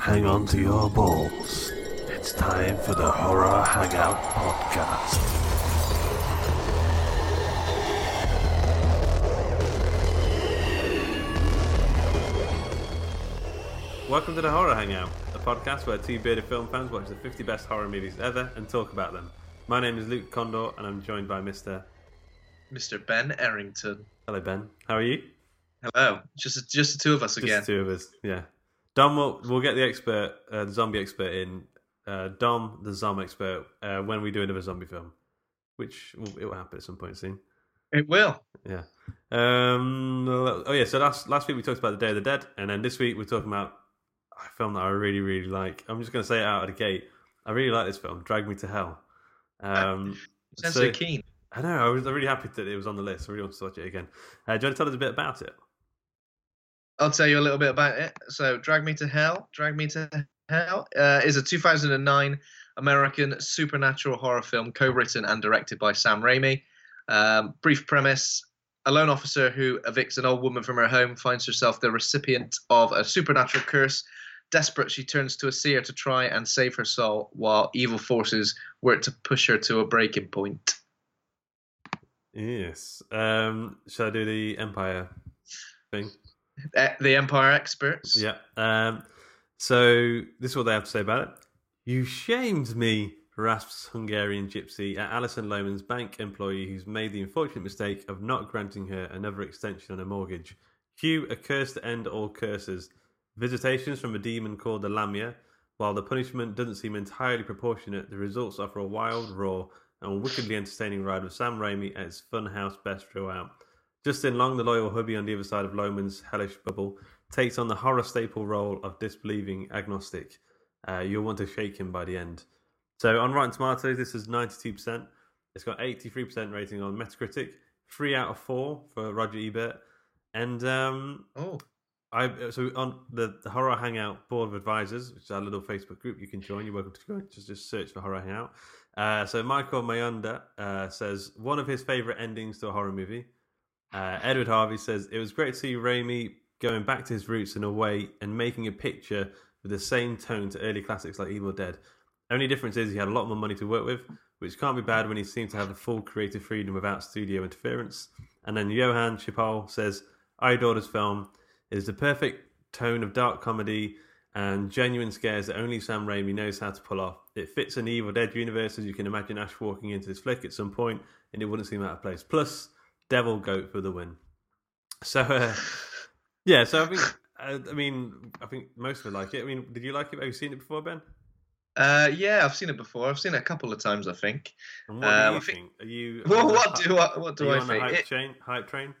Hang on to your balls. It's time for the Horror Hangout Podcast. Welcome to the Horror Hangout, a podcast where two bearded film fans watch the 50 best horror movies ever and talk about them. My name is Luke Condor, and I'm joined by Mr. Mr. Ben Errington. Hello, Ben. How are you? Hello. Just just the two of us Just again. the two of us. Yeah. Dom, will we'll get the expert, uh, the zombie expert in. Uh, Dom, the zombie expert, uh, when we do another zombie film, which will, it will happen at some point soon. It will. Yeah. Um. Oh yeah. So last last week we talked about the Day of the Dead, and then this week we're talking about a film that I really really like. I'm just going to say it out of the gate. I really like this film, Drag Me to Hell. Um. You sound so- so keen. I know. I was really happy that it was on the list. I really want to watch it again. Uh, do you want to tell us a bit about it? I'll tell you a little bit about it. So, Drag Me to Hell, Drag Me to Hell uh, is a 2009 American supernatural horror film co-written and directed by Sam Raimi. Um, brief premise: A loan officer who evicts an old woman from her home finds herself the recipient of a supernatural curse. Desperate, she turns to a seer to try and save her soul, while evil forces work to push her to a breaking point. Yes. Um. Shall I do the Empire thing? The Empire experts. Yeah. Um, so this is what they have to say about it. You shamed me, rasps Hungarian gypsy at Alison Lohman's bank employee who's made the unfortunate mistake of not granting her another extension on her mortgage. Cue a curse to end all curses. Visitations from a demon called the Lamia. While the punishment doesn't seem entirely proportionate, the results offer a wild, raw, and wickedly entertaining ride with Sam Raimi at his funhouse best throughout. Justin Long, the loyal hubby on the other side of Lohman's hellish bubble, takes on the horror staple role of disbelieving agnostic. Uh, you'll want to shake him by the end. So on Rotten Tomatoes, this is 92%. It's got 83% rating on Metacritic, 3 out of 4 for Roger Ebert. And um, Oh, I so on the, the Horror Hangout Board of Advisors, which is our little Facebook group, you can join. You're welcome to join. Just just search for Horror Hangout. Uh, so Michael Mayanda uh, says one of his favorite endings to a horror movie. Uh, Edward Harvey says it was great to see Raimi going back to his roots in a way and making a picture with the same tone to early classics like Evil Dead. Only difference is he had a lot more money to work with, which can't be bad when he seemed to have the full creative freedom without studio interference. And then Johan Chipal says, I adore this film. It is the perfect tone of dark comedy and genuine scares that only Sam Raimi knows how to pull off. It fits the Evil Dead universe as you can imagine Ash walking into this flick at some point and it wouldn't seem out of place. Plus, Devil Goat for the win. So, uh, yeah, so I think, uh, I mean, I think most of it like it. I mean, did you like it? Have you seen it before, Ben? uh, yeah, I've seen it before. I've seen it a couple of times, I think. And what Um, do I you think- think? Are you Well, what do I what do I think? hype It- train? Hype train?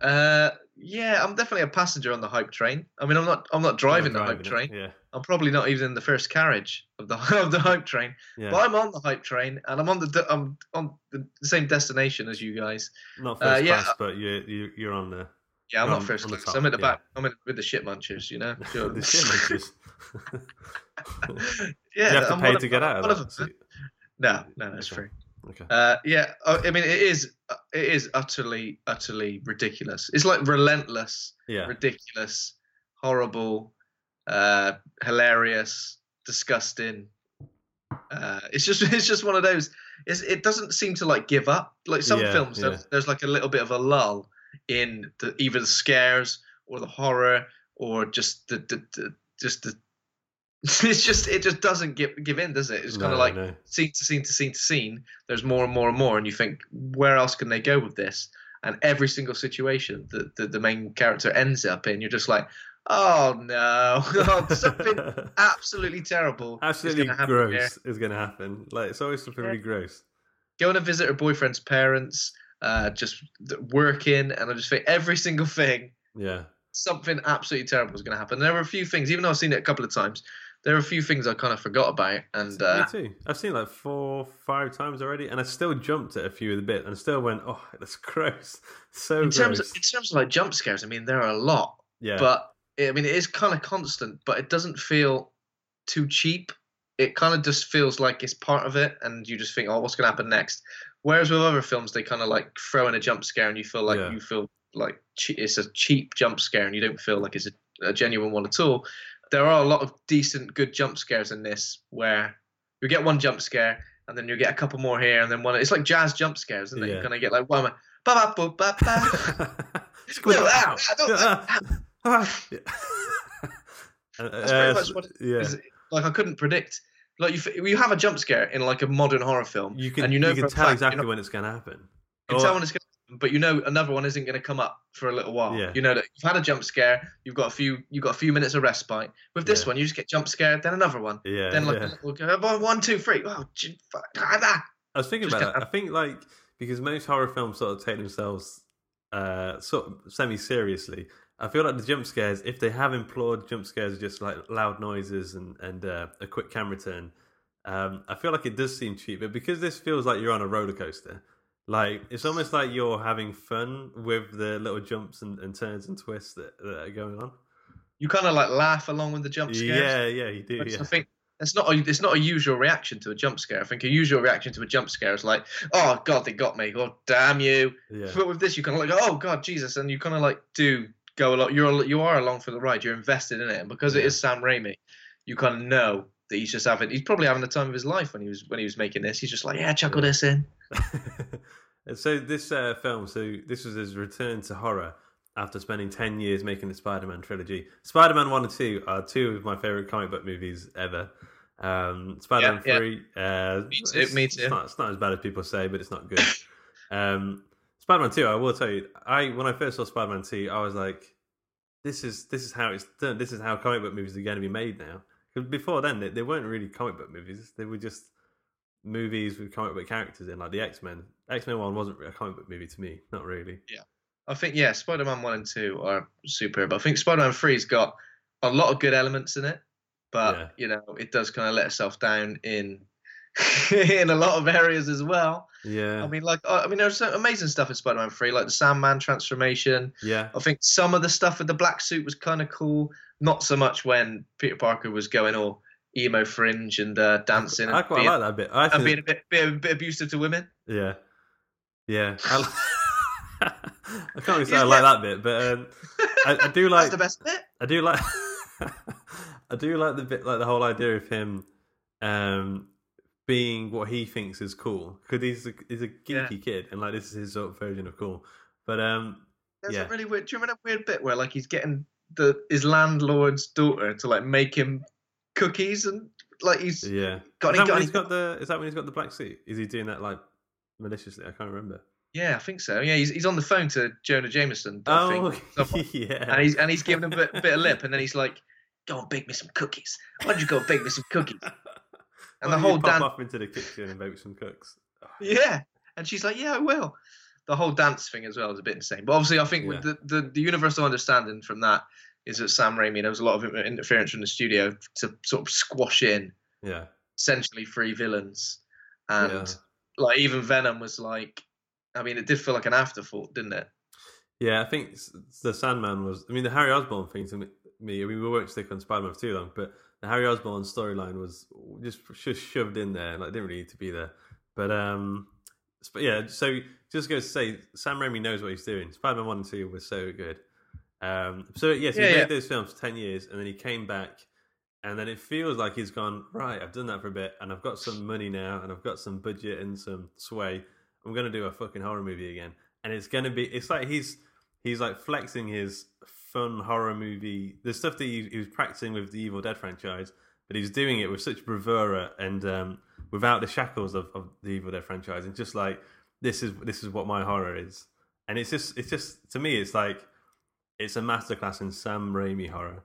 uh, yeah, I'm definitely a passenger on the hype train. I mean, I'm not I'm not driving the You're hype driving train. it, I'm probably not even in the first carriage of the of the hype train. yeah. But I'm on the hype train, and I'm on the I'm on the same destination as you guys. Not uh, first yeah. class, but you you you're on there. Yeah, I'm not on- first class. top, I'm at the yeah. back. I'm in, with the shit munchers, you know. Sure. the shit munchers. yeah, you have to I'm pay to of- get out of them. No, no, that's Okay. free. Okay. Uh, yeah, I I mean, it is it is utterly utterly ridiculous. It's like relentless, Yeah. ridiculous, horrible, uh, hilarious, disgusting. Uh, it's just it's just one of those. It doesn't seem to like give up. Like some Yeah, films, yeah. there's, like a little bit of a lull in the either the scares or the horror or just the, the, the just the. It's just it just doesn't give give in, does it? It's kind of like no. scene to scene to scene to scene. There's more and more and more, and you think, where else can they go with this? And every single situation that the, the main character ends up in, you're just like, oh no, something absolutely terrible. is Absolutely gonna gross is going to happen. Like it's always something Yeah. really gross. Going to visit her boyfriend's parents, uh, just working, and I just think every single thing, Yeah. something absolutely terrible is going to happen. There were a few things, even though I've seen it a couple of times, there are a few things I kind of forgot about, and uh, Me too. I've seen it like four, five times already, and I still jumped at a few of the bit, and still went, "Oh, that's gross." So in terms of, in terms of like jump scares, I mean, there are a lot. yeah. but I mean, it is kind of constant, but it doesn't feel too cheap. It kind of just feels like it's part of it, and you just think, "Oh, what's going to happen next?" Whereas with other films, they kind of like throw in a jump scare, and you feel like Yeah. you feel like che- it's a cheap jump scare, and you don't feel like it's a, a genuine one at all. There are a lot of decent, good jump scares in this, where you get one jump scare, and then you get a couple more here, and then one. It's like jazz jump scares, isn't it? Yeah. You're gonna get like one. Ba ba ba ba ba. Squid- Well, ow, I don't- Ah. That's Uh, very much what it yeah. is. Like I couldn't predict. Like you, you have a jump scare in like a modern horror film, You can and you know you can tell fact, exactly know, when it's going to happen. you can Or- tell when it's going to happen, but you know another one isn't going to come up for a little while. Yeah. You know that you've had a jump scare, you've got a few, you've got a few minutes of respite. With this Yeah. one, you just get jump scared, then another one, yeah, then like yeah. a little go, oh, one, two, three. Oh, gee, fuck, ah, ah. I was thinking Just about that. I think like because most horror films sort of take themselves uh, sort of semi seriously. I feel like the jump scares, if they have implored jump scares, just like loud noises and and uh, a quick camera turn. Um, I feel like it does seem cheap, but because this feels like you're on a roller coaster, like it's almost like you're having fun with the little jumps and, and turns and twists that, that are going on. You kind of like laugh along with the jump scares. Yeah, yeah, you do. Yeah, I think it's not a, it's not a usual reaction to a jump scare. I think a usual reaction to a jump scare is like, oh god, they got me. Oh damn you. yeah, But with this, you kind of like, oh god, Jesus, and you kind of like do go along. You're you are along for the ride. You're invested in it, and because it Yeah. is Sam Raimi, you kind of know that he's just having. He's probably having the time of his life when he was when he was making this. He's just like, yeah, chuckle this in. And so this uh, film, so this was his return to horror after spending ten years making the Spider-Man trilogy. Spider-Man one and two are two of my favorite comic book movies ever. Um, Spider-Man Yeah, yeah. three, uh, Me too, it's, me It's not, it's not as bad as people say, but it's not good. um, Spider-Man two, I will tell you, I when I first saw Spider-Man two, I was like, this is this is how it's done. This is how comic book movies are going to be made now. 'Cause before then, they, they weren't really comic book movies. They were just movies with comic book characters in, like the X Men. X Men One wasn't a comic book movie to me, not really. Yeah, I think yeah, Spider-Man one and two are superb. I think Spider-Man three's got a lot of good elements in it, but Yeah. you know it does kind of let itself down in in a lot of areas as well. Yeah, I mean, like I mean, there's some amazing stuff in Spider-Man three, like the Sandman transformation. yeah, I think some of the stuff with the black suit was kind of cool. Not so much when Peter Parker was going all emo fringe and uh, dancing I and, quite being, like that bit. I and think, being a bit, bit, a bit abusive to women. yeah, yeah. I, I can't really say I like that bit, but um, I, I do That's like the best bit. I do like I do like the bit like the whole idea of him um being what he thinks is cool because he's a, he's a geeky Yeah. kid and like this is his sort of version of cool. But um There's Yeah. a really weird. Do you remember that weird bit where like he's getting the his landlord's daughter to like make him cookies and like he's yeah, got is that, got he's got the is that when he's got the black suit? Is he doing that like maliciously? I can't remember. yeah, I think so. Yeah, he's he's on the phone to Jonah Jameson. I Oh think, yeah, and he's and he's giving him a bit, bit of lip, and then he's like, "Go and bake me some cookies. Why don't you go and bake me some cookies?" And the whole dance, off into the kitchen and bake some cooks. yeah. And she's like, "Yeah, I will." The whole dance thing as well is a bit insane, but obviously, I think with Yeah. the, the the universal understanding from that is that Sam Raimi there was a lot of uh, interference from the studio to sort of squash in Yeah. essentially three villains, and Yeah. like even Venom was like, I mean, it did feel like an afterthought, didn't it? Yeah, I think the Sandman was. I mean, the Harry Osborn thing to me. I mean, we won't stick on Spider Man for too long, but the Harry Osborn storyline was just just shoved in there. Like, it didn't really need to be there. But um, but yeah. So just goes to say, Sam Raimi knows what he's doing. Spider Man One and Two were so good. Um, so yes, he Yeah, made yeah. those films for ten years, and then he came back, and then it feels like he's gone right. I've done that for a bit, and I've got some money now, and I've got some budget and some sway. I'm gonna do a fucking horror movie again, and it's gonna be. It's like he's he's like flexing his fun horror movie, the stuff that he, he was practicing with the Evil Dead franchise, but he's doing it with such bravura and um, without the shackles of, of the Evil Dead franchise, and just like this is this is what my horror is, and it's just it's just to me it's like it's a masterclass in Sam Raimi horror.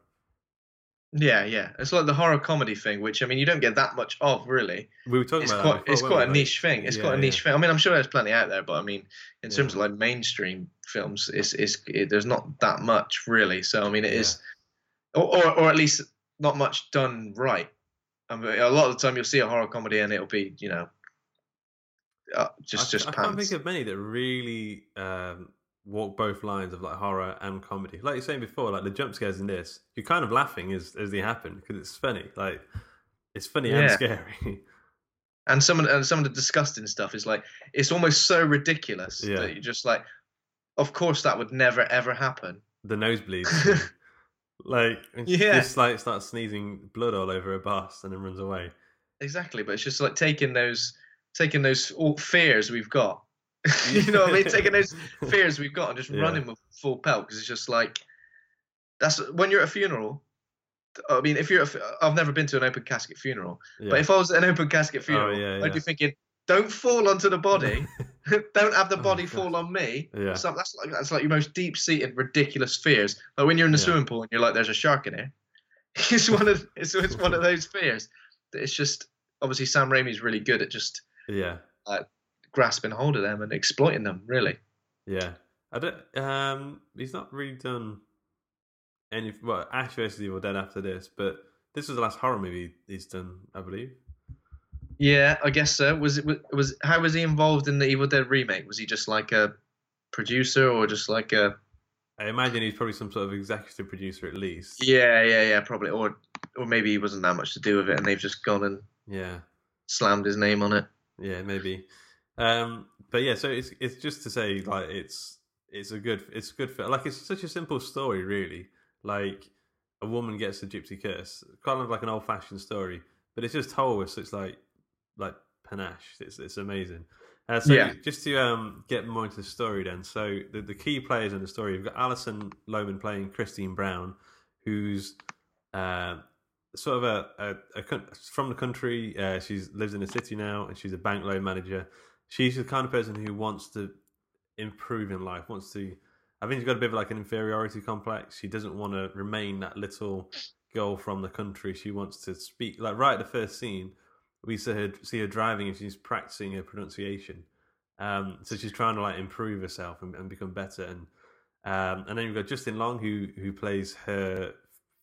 Yeah, yeah. It's like the horror comedy thing, which I mean, you don't get that much of, really. We were talking It's about quite, before, it's quite a? Like, niche thing. It's yeah, quite a niche yeah. thing. I mean, I'm sure there's plenty out there, but I mean, in terms Yeah. of like mainstream films, it's, it's it, there's not that much really. So I mean, it is, or, or or at least not much done right. I mean, a lot of the time you'll see a horror comedy and it'll be, you know, uh, just I, just I can't think of many that really um, walk both lines of like horror and comedy. Like you're saying before, like the jump scares in this, you're kind of laughing as as they happen because it's funny. Like it's funny and scary. and some of, and some of the disgusting stuff is like it's almost so ridiculous Yeah. that you're just like, of course that would never ever happen. the nosebleeds. like Yeah. just like starts sneezing blood all over her boss and then runs away. Exactly, but it's just like taking those taking those all fears we've got. you know what I mean? Taking those fears we've got and just Yeah. running with full pelt because it's just like that's when you're at a funeral. I mean, if you're, a, I've never been to an open casket funeral, Yeah. but if I was at an open casket oh, funeral, yeah, I'd be thinking, don't fall onto the body, don't have the Oh, body God. fall on me. Yeah. So that's like that's like your most deep-seated ridiculous fears. Like when you're in the swimming pool and you're like, "There's a shark in here." It's one of it's, it's one of those fears. that It's just obviously Sam Raimi's really good at just yeah, grasping hold of them and exploiting them. Really. yeah. I don't. Um, he's not really done any. Well, Ash vs Evil Dead after this, but this was the last horror movie he's done, I believe. Yeah, I guess so. Was it was, was how was he involved in the Evil Dead remake? Was he just like a producer or just like a I imagine he's probably some sort of executive producer at least. yeah yeah yeah probably or or maybe he wasn't that much to do with it and they've just gone and Yeah. slammed his name on it. Yeah, maybe. Um, but yeah, so it's it's just to say like it's it's a good it's a good film. Like it's such a simple story, really. Like a woman gets the gypsy curse, kind of like an old fashioned story, but it's just told with such like like panache. It's it's amazing. Uh, so Yeah. just to um, get more into the story, then. So the the key players in the story, you've got Alison Lohman playing Christine Brown, who's uh, sort of a, a, a from the country. Uh, she's lives in the city now, and she's a bank loan manager. She's the kind of person who wants to improve in life. Wants to. I think she's got a bit of like an inferiority complex. She doesn't want to remain that little girl from the country. She wants to speak. Like right at the first scene, we see her see her driving, and she's practicing her pronunciation. Um, so she's trying to like improve herself and, and become better. And um, and then you've got Justin Long who who plays her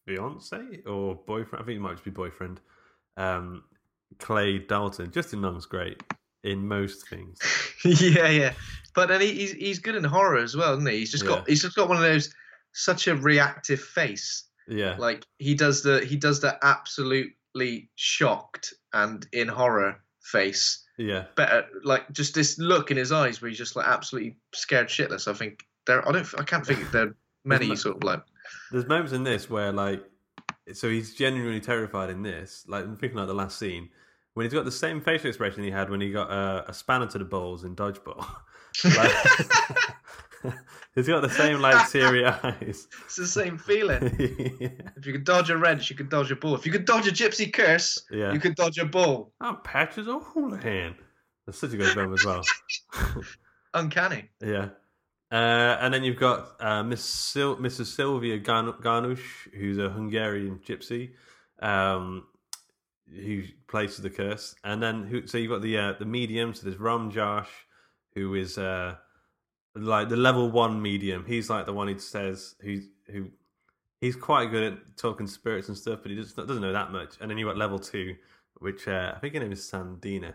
fiance or boyfriend. I think it might just be boyfriend. Um, Clay Dalton. Justin Long's great in most things. yeah, yeah. But then he, he's he's good in horror as well, isn't he? He's just Yeah. got he's just got one of those such a reactive face. Yeah, Like he does the he does the absolutely shocked and in horror face. yeah, Better like just this look in his eyes where he's just like absolutely scared shitless. I think there I don't I can't think there are many sort of like There's moments in this where like, so he's genuinely terrified in this. Like I'm thinking like the last scene when he's got the same facial expression he had when he got uh, a spanner to the balls in dodgeball. like, he's got the same like teary eyes. it's the same feeling. yeah. If you could dodge a wrench, you could dodge a ball. If you could dodge a gypsy curse, Yeah. you could dodge a ball. Oh, Patches O'Houlihan. That's such a good film as well. Uncanny. Yeah. Uh, and then you've got uh, Miss Sil- Mrs. Sylvia Gan- Garnush, who's a Hungarian gypsy, um, who plays the curse. And then who? So you've got the uh, the medium. So there's Ram Josh, who is uh, like the level one medium. He's like the one who says who who he's quite good at talking spirits and stuff, but he just doesn't know that much. And then you got level two, which uh, I think her name is Sandina.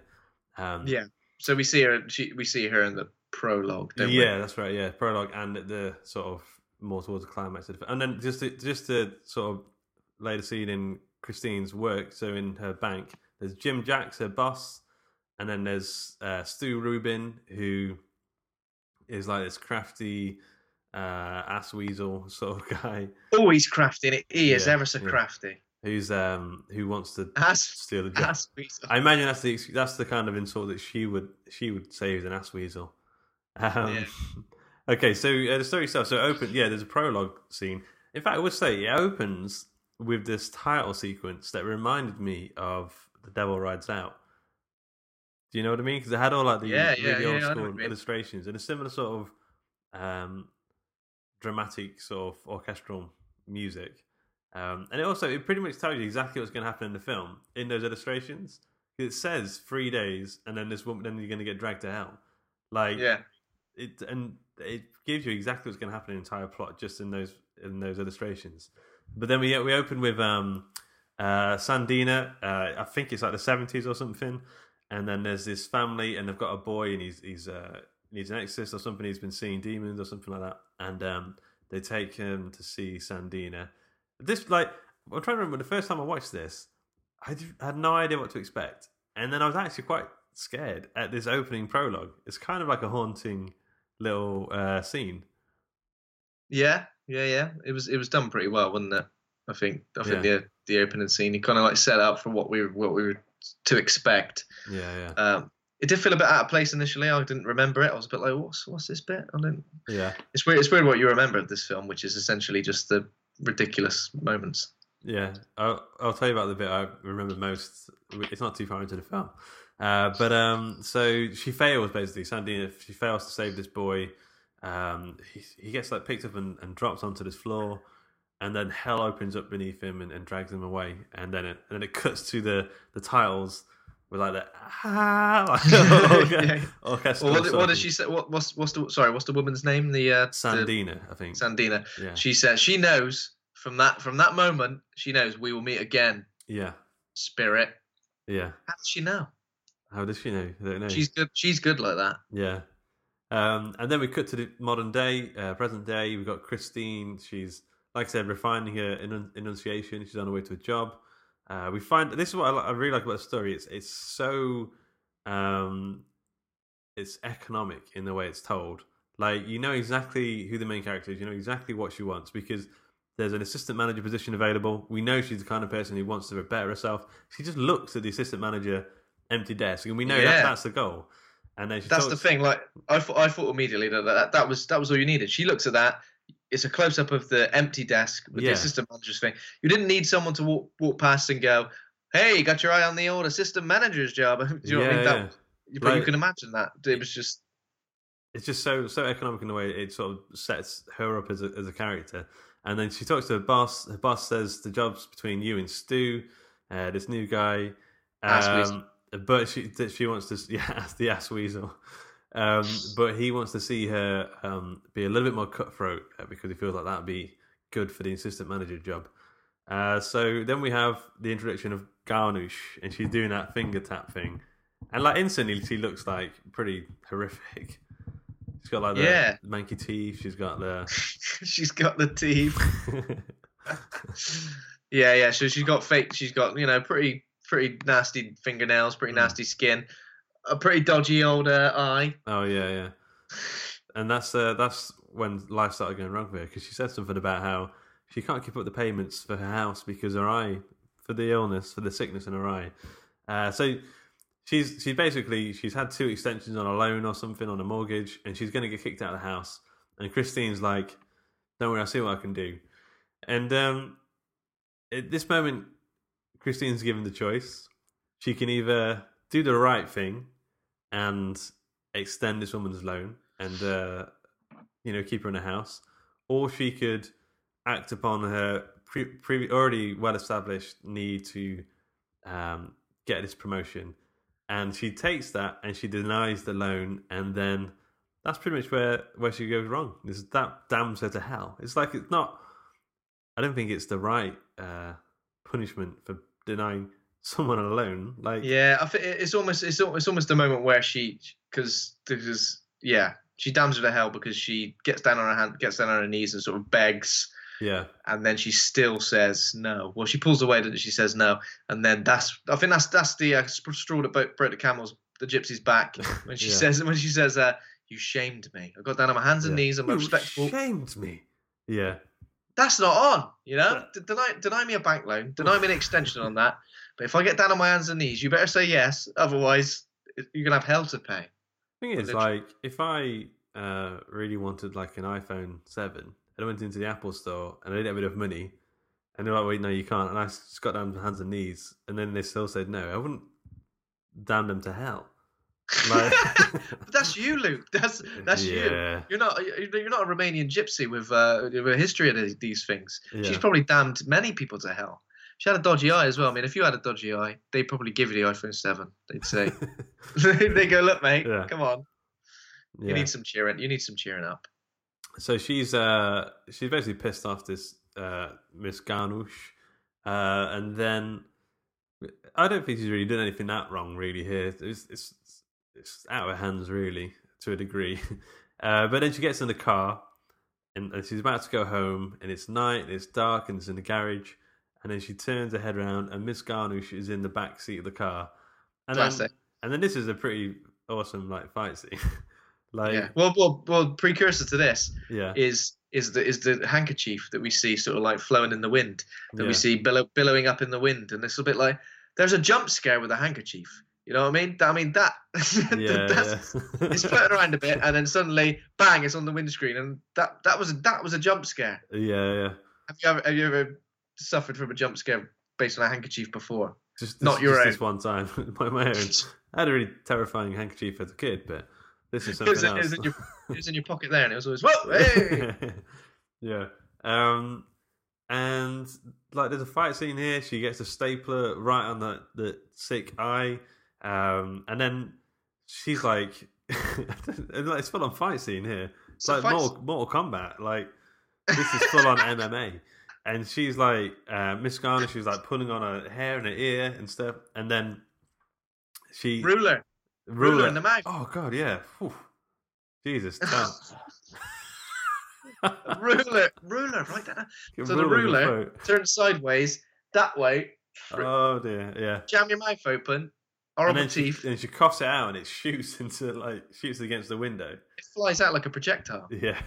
Um, Yeah. So we see her. She, we see her in the prologue. Don't we? yeah, that's right. Yeah, prologue and the sort of more towards the climax, and then just to, just to sort of lay the scene in Christine's work. So in her bank, there's Jim Jacks, her boss, and then there's uh, Stu Rubin, who is like this crafty uh, ass weasel sort of guy, he's crafty. He is Yeah, ever so yeah. crafty. who's um who wants to Ass, steal the job. ass weasel. I imagine that's the that's the kind of insult that she would she would say is an ass weasel. Um, Yeah. Okay, so uh, the story itself. So open, yeah. There's a prologue scene. In fact, I would say it opens with this title sequence that reminded me of The Devil Rides Out. Do you know what I mean? Because it had all like the Yeah, yeah, really yeah, old school illustrations and a similar sort of um, dramatic sort of orchestral music. Um, and it also it pretty much tells you exactly what's going to happen in the film in those illustrations. It says three days, and then this woman, then you're going to get dragged to hell. Like, Yeah. it and it gives you exactly what's going to happen in the entire plot just in those in those illustrations. But then we we open with um uh Sandina, uh, I think it's like the seventies or something, and then there's this family and they've got a boy and he's he's uh needs an exorcist or something. He's been seeing demons or something like that, and um they take him to see Sandina. This like I'm trying to remember the first time I watched this, I had no idea what to expect, and then I was actually quite scared at this opening prologue. It's kind of like a haunting little uh, scene. Yeah, yeah, yeah. It was it was done pretty well, wasn't it? I think I think the the opening scene he kind of like set up for what we were what we were to expect. Yeah, yeah, Um, it did feel a bit out of place initially. I didn't remember it. I was a bit like, what's what's this bit? I didn't. yeah, It's weird. It's weird what you remember of this film, which is essentially just the ridiculous moments. yeah. I'll, I'll tell you about the bit I remember most. It's not too far into the film, uh, but um, so she fails basically. Sandina, if she fails to save this boy. Um, he, he gets like picked up and, and drops onto this floor, and then hell opens up beneath him and, and drags him away. And then it and then it cuts to the the titles with like that ah, orchestral. Well, what, what did she say? What, what's what's the sorry? What's the woman's name? The uh, the- Sandina, I think. Sandina. Yeah. She says she knows from that from that moment. She knows we will meet again. Yeah, Spirit. yeah. How does she know? How does she know? I don't know. She's good. She's good like that. Yeah. Um, and then we cut to the modern day, uh, present day. We've got Christine. She's, like I said, refining her enun- enunciation. She's on her way to a job. Uh, we find this is what I, I really like about the story. It's it's so um, it's economic in the way it's told. Like you know exactly who the main character is. You know exactly what she wants because there's an assistant manager position available. We know she's the kind of person who wants to better herself. She just looks at the assistant manager empty desk, and we know that that's the goal. And then That's the thing. Like I thought, I thought immediately that, that that was that was all you needed. She looks at that. It's a close up of the empty desk with Yeah. the assistant manager's thing. You didn't need someone to walk walk past and go, "Hey, you got your eye on the old assistant manager's job." Do you know what I Yeah, mean? yeah. That, but you can imagine that. It was just it's just so so economic in the way it sort of sets her up as a, as a character. And then she talks to her boss. Her boss says the job's between you and Stu, uh, this new guy. Um. But she she wants to yeah the ass weasel. Um, but he wants to see her um, be a little bit more cutthroat uh, because he feels like that'd be good for the assistant manager job. Uh, so then we have the introduction of Garnouche, and she's doing that finger tap thing, and like instantly she looks like pretty horrific. She's got like the Yeah. manky teeth. She's got the she's got the teeth. Yeah, yeah. So she's got fake. She's got you know pretty pretty nasty fingernails, pretty Mm. nasty skin, a pretty dodgy old uh, eye. oh yeah, yeah. And that's uh, that's when life started going wrong for her because she said something about how she can't keep up the payments for her house because her eye, for the illness, for the sickness in her eye. Uh, so she's she's basically she's had two extensions on a loan or something on a mortgage, and she's going to get kicked out of the house. And Christine's like, "Don't worry, I'll see what I can do." And um, at this moment, Christine's given the choice. She can either do the right thing and extend this woman's loan and uh, you know keep her in a house, or she could act upon her pre- pre- already well established need to um, get this promotion, and she takes that and she denies the loan, and then that's pretty much where where she goes wrong. That damns her to hell. It's like it's not. I don't think it's the right uh, punishment for denying someone alone. Like, Yeah, I think it's almost it's it's almost the moment where she because because yeah she damns her to hell because she gets down on her hand gets down on her knees and sort of begs yeah, and then she still says no. Well, she pulls away that she says no, and then that's I think that's that's the uh, straw that broke, broke the camel's the gypsy's back when she Yeah. says when she says uh, you shamed me. I got down on my hands and yeah. knees. I'm You respectful. shamed me. Yeah, That's not on. You know. D- deny deny me a bank loan, deny me an extension on that. But if I get down on my hands and knees, you better say yes. Otherwise, you're gonna have hell to pay. thing is, Literally. like, if I uh, really wanted like an iPhone Seven, and I went into the Apple Store and I didn't have enough money, and they're like, "Wait, no, you can't," and I just got down on hands and knees, and then they still said no, I wouldn't damn them to hell. But that's you, Luke. That's that's you. yeah, You're not you're not a Romanian gypsy with uh, with a history of these, things. She's probably damned many people to hell. She had a dodgy eye as well. I mean, if you had a dodgy eye, they'd probably give you the iPhone Seven. They'd say, they go, look, mate, Yeah. come on, you need some cheering. You need some cheering up. So she's uh she's basically pissed off this uh Miss Garnush, uh, and then I don't think she's really done anything that wrong really here. It's it's it's out of hands really to a degree. Uh, but then she gets in the car and, and she's about to go home, and it's night, and it's dark, and it's in the garage. And then she turns her head around, and Miss Garnush is in the back seat of the car. And then, Classic. and then this is a pretty awesome like fight scene. like yeah. Well, well, well. Precursor to this yeah, is is the is the handkerchief that we see sort of like flowing in the wind that yeah. we see billow, billowing up in the wind, and it's a bit like there's a jump scare with a handkerchief. You know what I mean? I mean that. yeah, that's, yeah. it's floating around a bit, and then suddenly, bang! It's on the windscreen, and that that was a, that was a jump scare. yeah, yeah. Have you ever have you ever suffered from a jump scare based on a handkerchief before? Just Not this, your just own. this one time, my, my own. I had a really terrifying handkerchief as a kid, but this is It was, something in, it, was else. in your, it was in your pocket there, and it was always whoa, hey! yeah. Um, and like, there's a fight scene here. She gets a stapler right on the the sick eye, um, and then she's like, it's full on fight scene here. It's So like fight- Mortal, Mortal Kombat. Like this is full on MMA. And she's like, uh, Miss Garner, she's like pulling on her hair and her ear and stuff. And then she ruler, ruler in the mouth. Oh god, yeah. Whew. Jesus, ruler, ruler, right there. So the ruler the ruler turns sideways that way. Oh dear, yeah. Jam your mouth open. And Horrible then she, and she coughs it out, and it shoots into like shoots against the window. It flies out like a projectile. Yeah,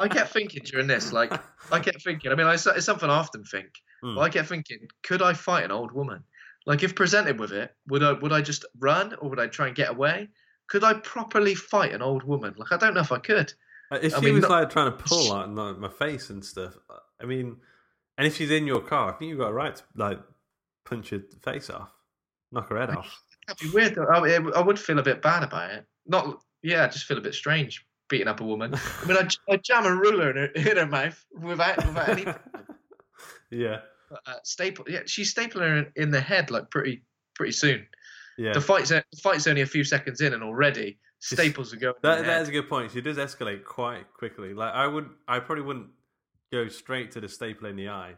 I kept thinking during this, like, I kept thinking. I mean, I, it's something I often think. But I kept thinking, could I fight an old woman? Like, if presented with it, would I would I just run or would I try and get away? Could I properly fight an old woman? Like, I don't know if I could. Uh, if I she mean, was not- like trying to pull like my, my face and stuff, uh, I mean, and if she's in your car, I think you've got a right to like punch her face off, knock her head off. That'd be weird. Though. I, mean, I would feel a bit bad about it. Not, yeah, I just feel a bit strange beating up a woman. I mean, I, I jam a ruler in her, in her mouth without without any yeah, uh, staple. Yeah, she's stapling her in, in the head like pretty pretty soon. yeah. The fight's the fight's only a few seconds in, and already She's- staples are going. in That the that head. is a good point. She does escalate quite quickly. Like I would, I probably wouldn't go straight to the staple in the eye.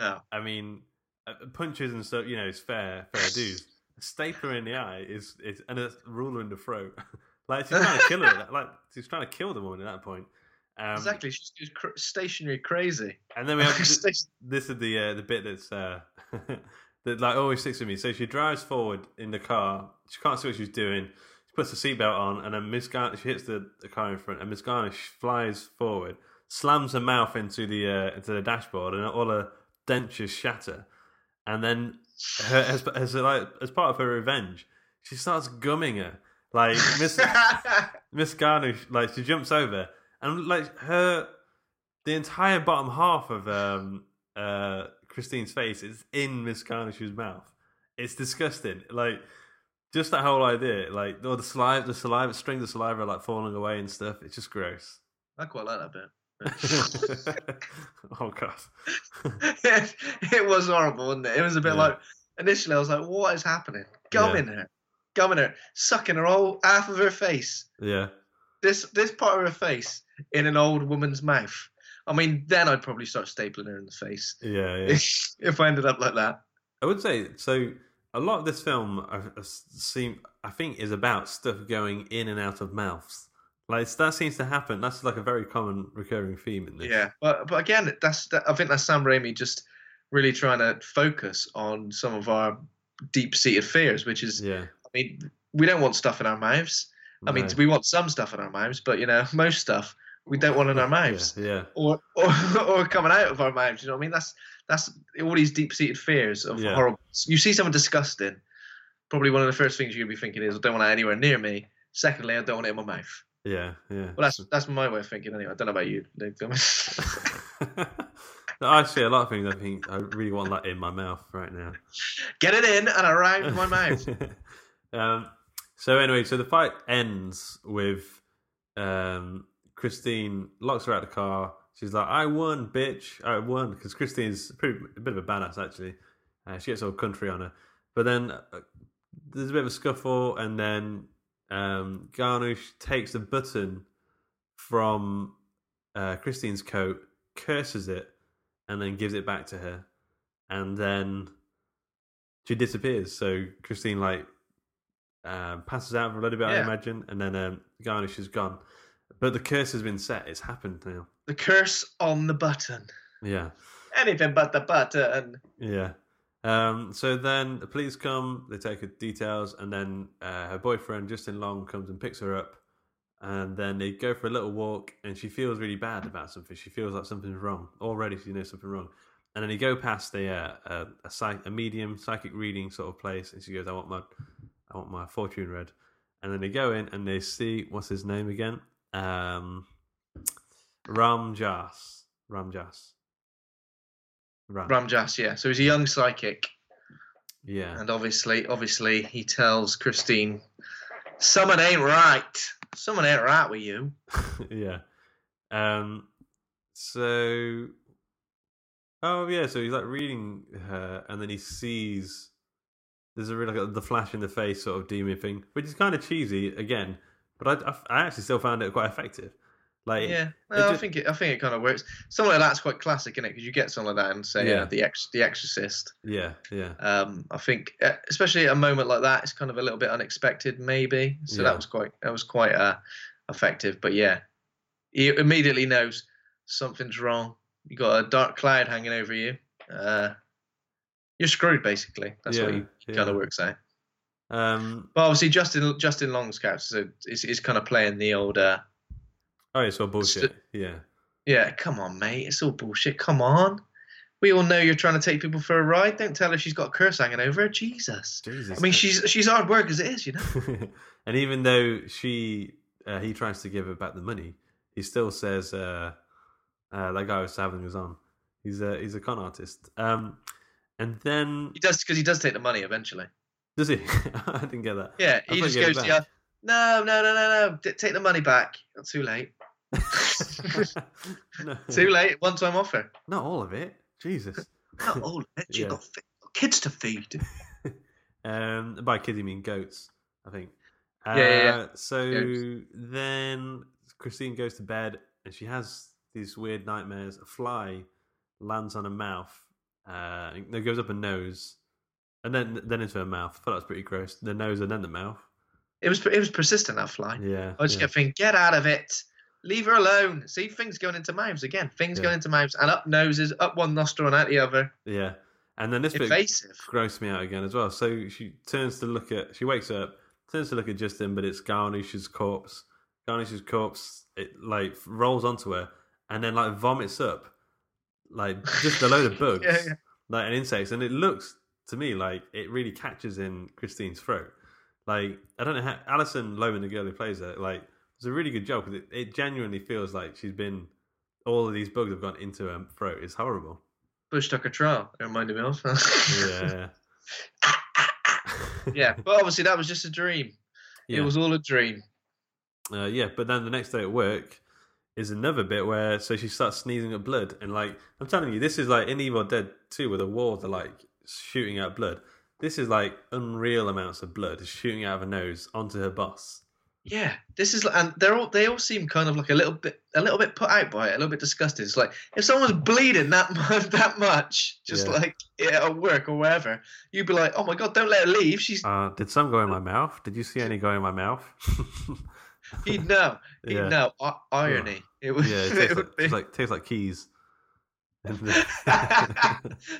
No. I mean, uh, punches and stuff. You know, it's fair, fair dues. A stapler in the eye is is and a ruler in the throat. like she's trying to kill her. Like she's trying to kill the woman at that point. Um, exactly. She's, cr- stationary crazy. And then we have th- Station- this is the uh, the bit that's uh, that like always sticks with me. So she drives forward in the car. She can't see what she's doing. She puts the seatbelt on, and then Miss she hits the, the car in front, and Miss Garnish flies forward, slams her mouth into the uh, into the dashboard, and all her dentures shatter. And then her, as, as like as part of her revenge, she starts gumming her. Like Miss Miss Garner, like she jumps over, and like her, the entire bottom half of um uh Christine's face is in Miss Garnish's mouth. It's disgusting. Like just that whole idea, like all the saliva, the saliva, strings of saliva like falling away and stuff. It's just gross. I quite like that bit. oh god. it, it was horrible, wasn't it? It was a bit Yeah. like initially I was like, "What is happening?" Gumming her, gumming her, sucking her whole half of her face. yeah. This this part of her face in an old woman's mouth. I mean, then I'd probably start stapling her in the face Yeah, yeah. if, if I ended up like that. I would say so. A lot of this film, I I seem, I think, is about stuff going in and out of mouths. Like that seems to happen. That's like a very common recurring theme in this. Yeah, but but again, that's that, I think that's Sam Raimi just really trying to focus on some of our deep-seated fears, which is, yeah, I mean, we don't want stuff in our mouths. I mean, No. we want some stuff in our mouths, but you know, most stuff we don't want in our mouths. Yeah, yeah, or, or or coming out of our mouths. You know what I mean? That's that's all these deep seated fears of Yeah. horrible. You see someone disgusting, probably one of the first things you're gonna be thinking is, I don't want it anywhere near me. Secondly, I don't want it in my mouth. Yeah, yeah. Well, that's that's my way of thinking anyway. I don't know about you. Luke. no, actually, a lot of things. I think I really want that in my mouth right now. Get it in and around my mouth. um, so anyway, so the fight ends with um, Christine locks her out of the car. She's like, "I won, bitch! I won!" Because Christine's pretty, a bit of a badass actually. Uh, she gets all country on her, but then uh, there's a bit of a scuffle, and then um, Garnush takes the button from uh, Christine's coat, curses it, and then gives it back to her, and then she disappears. So Christine like um, passes out for a little bit, I imagine, and then um, Garnish is gone. But the curse has been set; it's happened now. the curse on the button. Yeah, Anything but the button. yeah. Um, so then the police come, they take her details, and then uh, her boyfriend Justin Long comes and picks her up, and then they go for a little walk, and she feels really bad about something. She feels like something's wrong. Already. She knows something wrong, and then they go past a uh, a a, psych, a medium psychic reading sort of place, and she goes, "I want my I want my fortune read," and then they go in and they see what's his name again, um, Ram Jas, Ram Jas, Ram, Ramjas, yeah. So he's a young psychic. yeah. And obviously, obviously, he tells Christine, "Someone ain't right. Someone ain't right with you." yeah. Um. So. Oh yeah. So he's like reading her, and then he sees there's a really like a, the flash in the face sort of demon thing, which is kind of cheesy again. But I, I, I actually still found it quite effective. Like Yeah, no, I just- think it. I think it kind of works. Something like that's quite classic, isn't it? Because you get something like that and say, Yeah. yeah, the ex, the Exorcist. yeah, yeah, Um, I think, uh, especially at a moment like that, it's kind of a little bit unexpected, maybe. So Yeah. that was quite, that was quite uh, effective. But yeah, he immediately knows something's wrong. You got a dark cloud hanging over you. Uh, you're screwed, basically. That's what Yeah, he yeah. kind of works out. Um. But obviously, Justin Justin Long's character is, is kind of playing the old. Uh, Oh, it's all bullshit. Yeah. Yeah, come on, mate. It's all bullshit. Come on. We all know you're trying to take people for a ride. Don't tell her she's got a curse hanging over her. Jesus. Jesus. I mean, she's she's hard work as it is, you know. and even though she uh, he tries to give her back the money, he still says uh, uh, that guy was having was on. He's a he's a con artist. Um, and then He does because he does take the money eventually. does he? I didn't get that. Yeah, I he just he gave it goes to you. No, no, no, no, no. Take the money back. Not too late. No, Too late. One time offer. Not all of it. Jesus. Not all of it. You've got fi- kids to feed. um, by kids, you mean goats, I think. Uh, Yeah, yeah, yeah. So Goats. then Christine goes to bed and she has these weird nightmares. A fly lands on her mouth, uh, it goes up her nose, and then then into her mouth. I thought that was pretty gross. The nose and then the mouth. It was it was persistent that fly. Yeah. I was just yeah. kept thinking, get out of it. Leave her alone. See things going into mouths again. Things Yeah. going into mouths and up noses, up one nostril and out the other. Yeah. And then this bit Invasive. grossed me out again as well. So she turns to look at, she wakes up, turns to look at Justin, but it's Garnish's corpse. Garnish's corpse, it like rolls onto her and then like vomits up, like just a load of bugs, Yeah, yeah. like and insects. And it looks to me like it really catches in Christine's throat. Like, I don't know how Alison Lohman, the girl who plays her, like, it's a really good job because it, it genuinely feels like she's been, all of these bugs have gone into her throat. It's horrible. Bush Tucker trial. It reminded me of. Yeah. yeah, but obviously that was just a dream. Yeah. It was all a dream. Uh, yeah, but then the next day at work is another bit where so she starts sneezing up blood, and like I'm telling you, this is like in Evil Dead 2 where the walls are like shooting out blood. This is like unreal amounts of blood is shooting out of her nose onto her boss. Yeah, this is, and they're all they all seem kind of like a little bit, a little bit put out by it, a little bit disgusted. It's like if someone's bleeding that much, that much, just Yeah. like yeah, at work or wherever, you'd be like, oh my god, don't let her leave. She's Uh, did some go in my mouth? Did you see any go in my mouth? he'd know, he'd Yeah. know. I- irony. It was, yeah, it it like, be tastes like tastes like keys.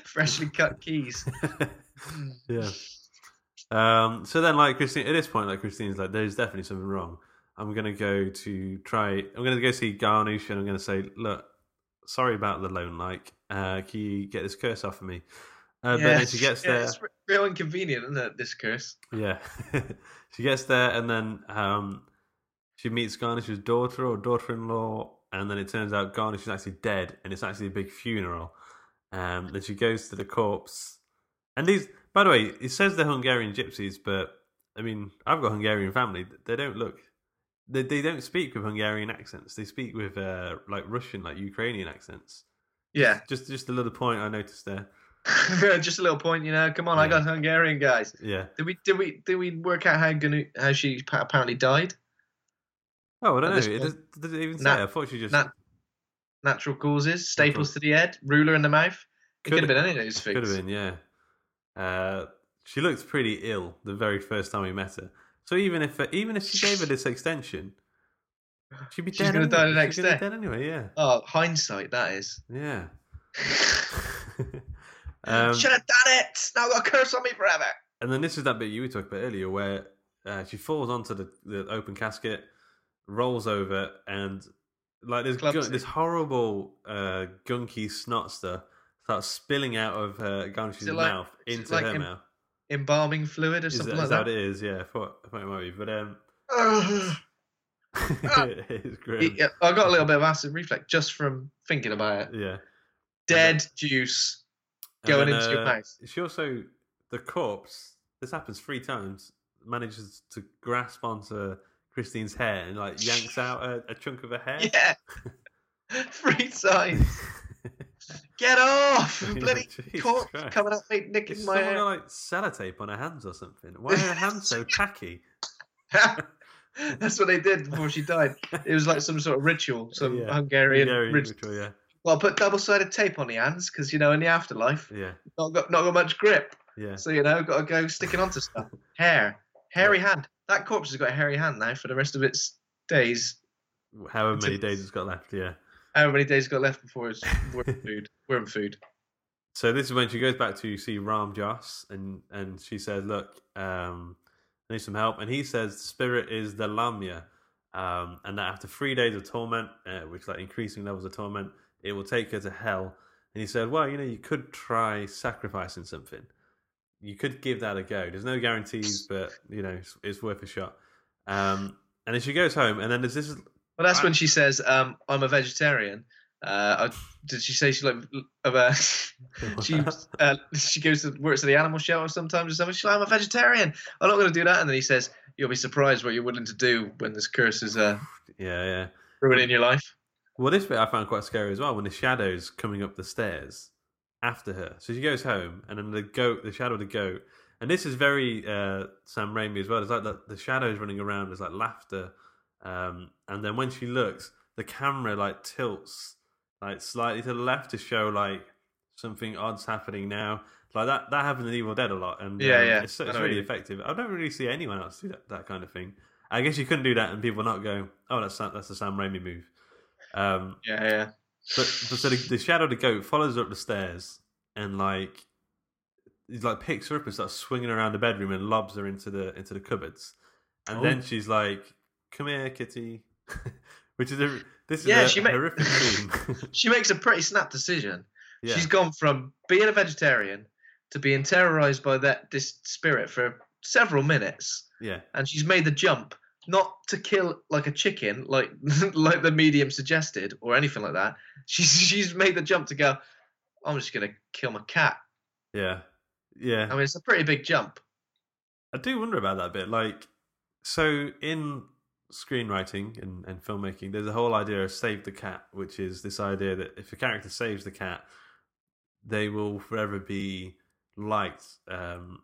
freshly cut keys. yeah. Um, so then, like Christine, at this point, like Christine's like, "There's definitely something wrong." I'm gonna go to try. I'm gonna go see Garnish, and I'm gonna say, "Look, sorry about the loan. like. Uh, can you get this curse off of me?" Uh, But then she gets yeah, there. It's real inconvenient, isn't it? This curse. Yeah, she gets there, and then um, she meets Garnish's daughter or daughter-in-law, and then it turns out Garnish is actually dead, and it's actually a big funeral. Um, then she goes to the corpse, and these, by the way, it says they're Hungarian gypsies, but I mean, I've got Hungarian family. They don't look, they they don't speak with Hungarian accents. They speak with uh, like Russian, like Ukrainian accents. Yeah, Just just a little point I noticed there. just a little point, you know. Come on, I got Hungarian guys. Yeah. Did we did we did we work out how gonna how she apparently died? Oh, I don't At know. It does, does it even say? Nat- I thought she just Nat- Natural causes, staples to the head, ruler in the mouth. It could have been any of those things. Could have been, yeah. Uh, she looked pretty ill the very first time we met her. So even if even if she gave her this extension, she'd be She's dead. gonna anyway. die the next She's day. Dead anyway, yeah, Oh, hindsight, that is. yeah. um, Should have done it. Now I've got a curse on me forever. and then this is that bit you were talking about earlier, where uh, she falls onto the, the open casket, rolls over, and like this gun, this horrible uh, gunky snot stuff starts spilling out of her Garnish's it like- mouth into like her em- mouth. Embalming fluid or Is that, something is like that that. what it is? Yeah, I thought, I thought it might be, but um, it's grim. Yeah, I got a little bit of acid reflex just from thinking about it. Yeah, Dead juice And going then, into your uh, mouth. She also the corpse. This happens three times. Manages to grasp onto Christine's hair and like yanks out a, a chunk of her hair. Yeah. Three times. Get off! Bloody Jesus corpse Christ. coming up, me, nicking Is my someone hair. got like sellotape on her hands or something? Why are her hands so tacky? That's what they did before she died. It was like some sort of ritual, some Yeah. Hungarian, Hungarian ritual. ritual, yeah, Well, put double-sided tape on the hands because you know in the afterlife, yeah, not got not got much grip. yeah. So you know, got to go sticking onto stuff. Hair, hairy hand. That corpse has got a hairy hand now for the rest of its days. However many days it's got left, yeah. How many days got left before it's worm food? Worm food. So this is when she goes back to see Rham Jas, and and she says, "Look, um, I need some help." And he says, "Spirit is the Lamia, um, and that after three days of torment, uh, which like increasing levels of torment, it will take her to hell." And he said, "Well, you know, you could try sacrificing something. You could give that a go. There's no guarantees, but you know, it's, it's worth a shot." Um, and then she goes home, and then there's this. Well, that's I- when she says, um, "I'm a vegetarian." Uh, I, did she say she like uh, she uh, she goes to works at the animal shelter sometimes or something? She's like, "I'm a vegetarian. I'm not going to do that." And then he says, "You'll be surprised what you're willing to do when this curse is uh, yeah, yeah. ruining your life." Well, this bit I found quite scary as well when the shadow's coming up the stairs after her. So she goes home, and then the goat, the shadow of the goat, and this is very uh, Sam Raimi as well. It's like the, the shadows running around. There's like laughter, um, and then when she looks, the camera like tilts like slightly to the left to show like something odd's happening now. Like that that happens in Evil Dead a lot, and Yeah, um, yeah. it's, it's really mean. effective. I don't really see anyone else do that, that kind of thing. I guess you couldn't do that and people not go, "Oh, that's that's the Sam Raimi move." Um, Yeah, yeah. but, but so the, the shadow of the goat follows her up the stairs and like like picks her up and starts swinging around the bedroom and lobs her into the into the cupboards, and Oh. then she's like, "Come here, kitty," which is a this is Yeah, a she horrific scene. She makes a pretty snap decision. yeah, She's gone from being a vegetarian to being terrorized by that this spirit for several minutes. yeah, and she's made the jump not to kill like a chicken like like the medium suggested or anything like that she's she's made the jump to go i'm just gonna kill my cat yeah, yeah. i mean it's a pretty big jump I do wonder about that bit. Like, so in screenwriting and, and filmmaking, there's a whole idea of save the cat, which is this idea that if a character saves the cat, they will forever be liked. Um,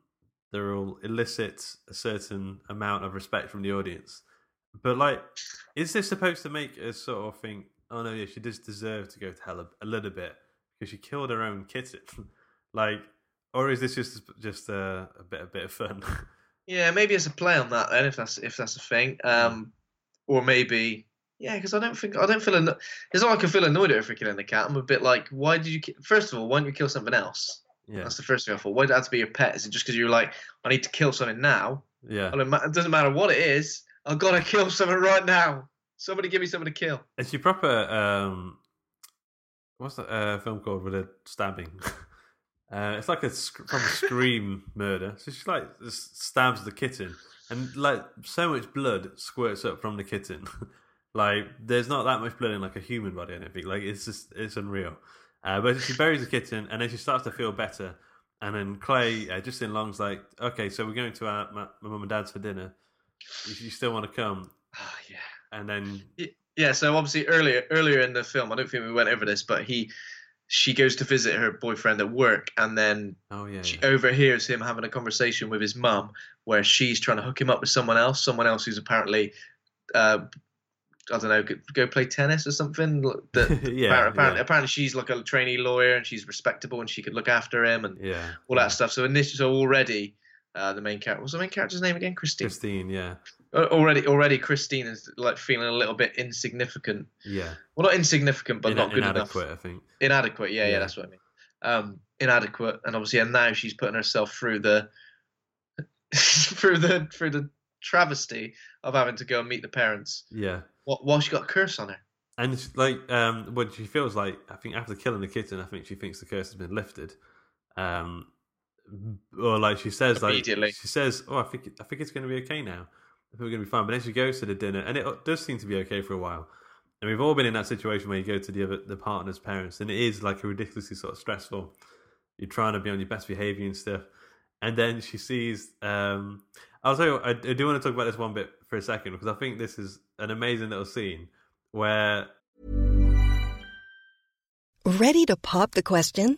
they will elicit a certain amount of respect from the audience. But like, is this supposed to make us sort of think, oh no, yeah, she does deserve to go to hell a, a little bit because she killed her own kitten, like, or is this just just a, a bit a bit of fun? Yeah, maybe it's a play on that then, if that's if that's a thing. Um, or maybe yeah, because I don't think I don't feel anno- it's not like I can feel annoyed at for killing the cat. I'm a bit like, why did you? Ki- First of all, why don't you kill something else? yeah, That's the first thing I thought. Why did it have to be your pet? Is it just because you're like, I need to kill something now? yeah. Well, it ma- it doesn't matter what it is. I've got to kill something right now. Somebody give me something to kill. It's your proper um, what's that uh, film called with a stabbing? Uh, it's like a from a scream murder. So she like just stabs the kitten, and like so much blood squirts up from the kitten. like there's not that much blood in like a human body. I don't think. Like it's just it's unreal. Uh, but she buries the kitten, and then she starts to feel better. And then Clay, uh, Justin Long's like, okay, so we're going to our, my, my mum and dad's for dinner. If you still want to come, Ah, yeah. and then Yeah, so obviously earlier earlier in the film, I don't think we went over this, but he she goes to visit her boyfriend at work and then oh yeah, she yeah. overhears him having a conversation with his mum where she's trying to hook him up with someone else, someone else who's apparently uh I don't know, go, go play tennis or something. That yeah, apparently, apparently, yeah, apparently she's like a trainee lawyer and she's respectable and she could look after him and yeah. all that stuff. So initially, so already uh, the main character, what's the main character's name again? Christine. Christine, yeah, Already, already Christine is like feeling a little bit insignificant. yeah. Well, not insignificant, but Ina- not good inadequate, enough. I think. Inadequate. Yeah, yeah, Yeah. that's what I mean. Um, inadequate, and obviously, and now she's putting herself through the through the through the travesty of having to go and meet the parents Yeah. while, while she got a curse on her. And it's like um, when she feels like, I think after killing the kitten, I think she thinks the curse has been lifted. Um, or like she says, like Immediately. she says, "Oh, I think I think it's going to be okay now. We're going to be fine." But then she goes to the dinner, and it does seem to be okay for a while. And we've all been in that situation where you go to the other the partner's parents, and it is like a ridiculously sort of stressful. You're trying to be on your best behavior and stuff, and then she sees. Um, I'll tell you, what, I do want to talk about this one bit for a second because I think this is an amazing little scene where Ready to pop the question?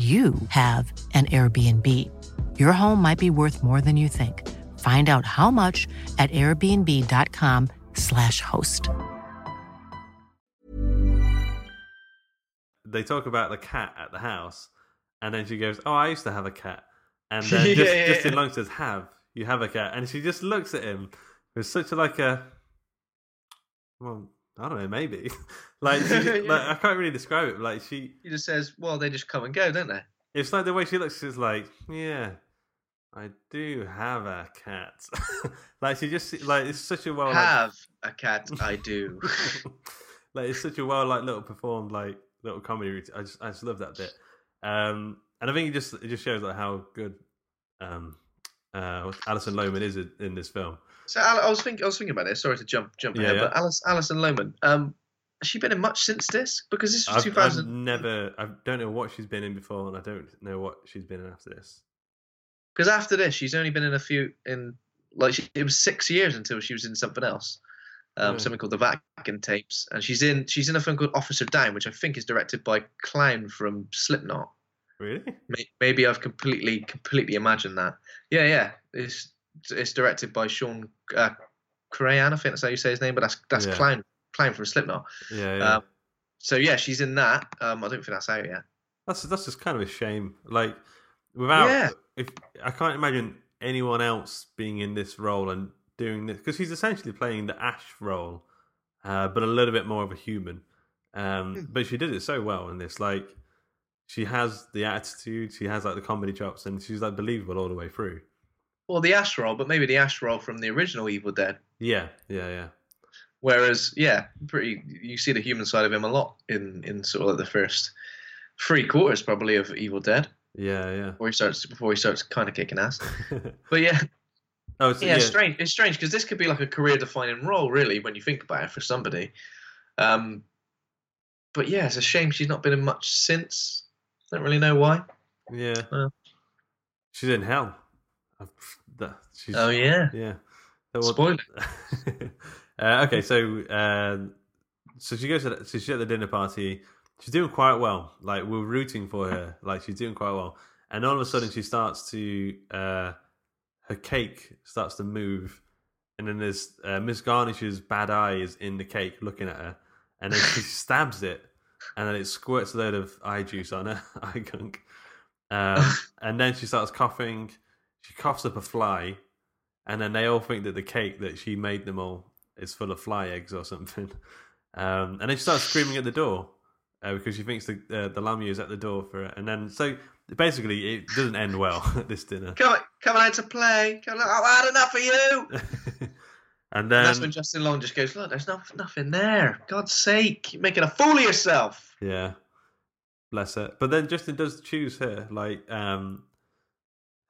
you have an Airbnb. Your home might be worth more than you think. Find out how much at airbnb.com/slash host. they talk about the cat at the house, and then she goes, "Oh, I used to have a cat," and then Yeah, just, yeah, just in yeah. long says, "Have you have a cat?" And she just looks at him with such a like a, well, I don't know, maybe, like, she, Yeah. like I can't really describe it. but, Like she, He just says, "Well, they just come and go, don't they?" it's like the way she looks is like, yeah. I do have a cat. like she just like it's such a well like, Have a cat, I do. like it's such a well like little performed like little comedy routine. I just I just love that bit. Um, and I think it just it just shows like how good um uh Alison Lohman is in, in this film. So I was thinking, I was thinking about this. Sorry to jump jump Yeah, ahead, yeah. but Alice, Alison Lohman, um, has she been in much since this? Because this was I've, two I've never I don't know what she's been in before, and I don't know what she's been in after this. Because after this, she's only been in a few. In like she, it was six years until she was in something else. um, Yeah. something called the Vatican Tapes, and she's in she's in a film called Officer Downe, which I think is directed by Clown from Slipknot. Really? Maybe I've completely completely imagined that. Yeah, yeah. It's it's directed by Shawn uh, I think that's how you say his name, but that's that's Yeah. Clown Clown from Slipknot. Yeah, yeah. Um, so yeah, she's in that. Um, I don't think that's out yet. That's that's just kind of a shame. Like without, Yeah. if I can't imagine anyone else being in this role and doing this because he's essentially playing the Ash role, uh, but a little bit more of a human. Um, Hmm. But she did it so well in this. Like she has the attitude, she has like the comedy chops, and she's like believable all the way through. Well, the Ash role, but maybe the Ash role from the original Evil Dead. Yeah, yeah, yeah. Whereas, yeah, pretty you see the human side of him a lot in in sort of like the first three quarters probably of Evil Dead Yeah, yeah. before he starts before he starts kind of kicking ass. But yeah, oh, so, yeah, yeah. it's strange. It's strange because this could be like a career-defining role, really, when you think about it for somebody. Um, but yeah, it's a shame she's not been in much since. Don't really know why. Yeah. Well. She's in hell. That- She's, Oh yeah, Yeah. So Spoiler. uh, okay, so um, so she goes to the, so she's at the dinner party. She's doing quite well. Like we're rooting for her. Like she's doing quite well. And all of a sudden she starts to uh, her cake starts to move, and then there's uh, Miss Garnish's bad eye is in the cake looking at her, and then she stabs it, and then it squirts a load of eye juice on her eye gunk, um, and then she starts coughing. She coughs up a fly, and then they all think that the cake that she made them all is full of fly eggs or something. Um, and then she starts screaming at the door uh, because she thinks the uh, the lamia is at the door for it. And then so basically it doesn't end well at this dinner. come on, coming out to play. Come on, I've had enough of you. and then And that's when Justin Long just goes, "Look, there's no, nothing there. God's sake, you're making a fool of yourself." yeah, bless her. But then Justin does choose her. Like um,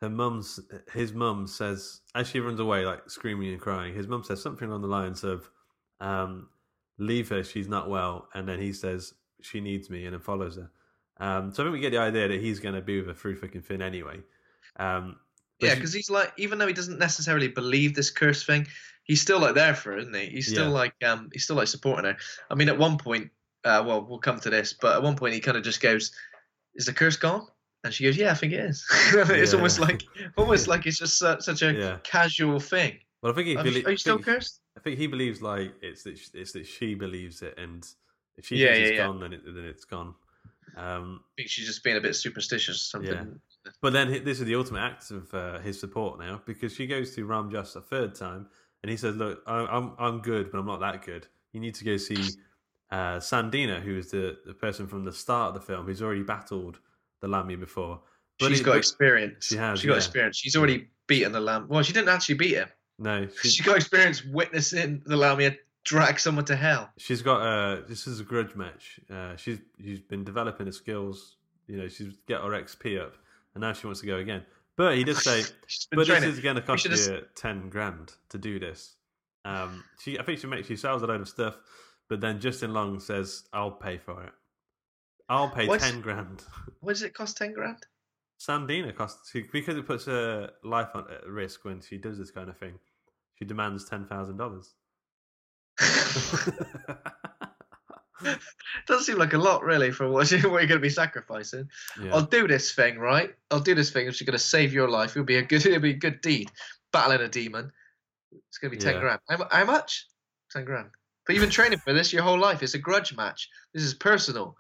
her mum's his mum says as she runs away, like screaming and crying. His mum says something along the lines of. Um, leave her, she's not well. And then he says, she needs me, and then follows her. Um, so I think we get the idea that he's going to be with her through fucking Finn anyway. Um, Yeah, because he's like, even though he doesn't necessarily believe this curse thing, he's still like there for her, isn't he? He's still Yeah. like, um, he's still like supporting her. I mean, at one point, uh, well, we'll come to this, but at one point he kind of just goes, "Is the curse gone?" And she goes, "Yeah, I think it is." it's Yeah. almost like, almost like it's just su- such a Yeah. casual thing. well, I think he Are you, are you still think- cursed? I think he believes like it's that sh- it's that she believes it, and if she Yeah, thinks it's gone, then it, then it's gone. Um, I think she's just being a bit superstitious or something. Yeah. But then this is the ultimate act of uh, his support now because she goes to Rham Jas a third time and he says, "Look, I- I'm I'm good, but I'm not that good. You need to go see uh, San Dena, who is the, the person from the start of the film who's already battled the Lamia before. But She's he- got experience. She has, She got yeah. experience. She's already beaten the lamb. Well, she didn't actually beat him. No, She she, got experience witnessing the Lamia drag someone to hell. she's got a. This is a grudge match. Uh, she's she's been developing her skills. You know, she's get her XP up, and now she wants to go again. But he did say, but this is going to cost you ten grand to do this. Um, she, I think she makes she sells a load of stuff, but then Justin Long says, "I'll pay for it. I'll pay What's- ten grand." What does it cost? Ten grand. San Dena costs because it puts her life at risk when she does this kind of thing. She demands ten thousand dollars. Doesn't seem like a lot, really, for what, you, what you're going to be sacrificing. Yeah. I'll do this thing, right? I'll do this thing. If you're going to save your life, it'll be a good, it'll be a good deed. Battling a demon. It's going to be ten Yeah. grand. How, how much? Ten grand. But you've been training for this your whole life. It's a grudge match. This is personal.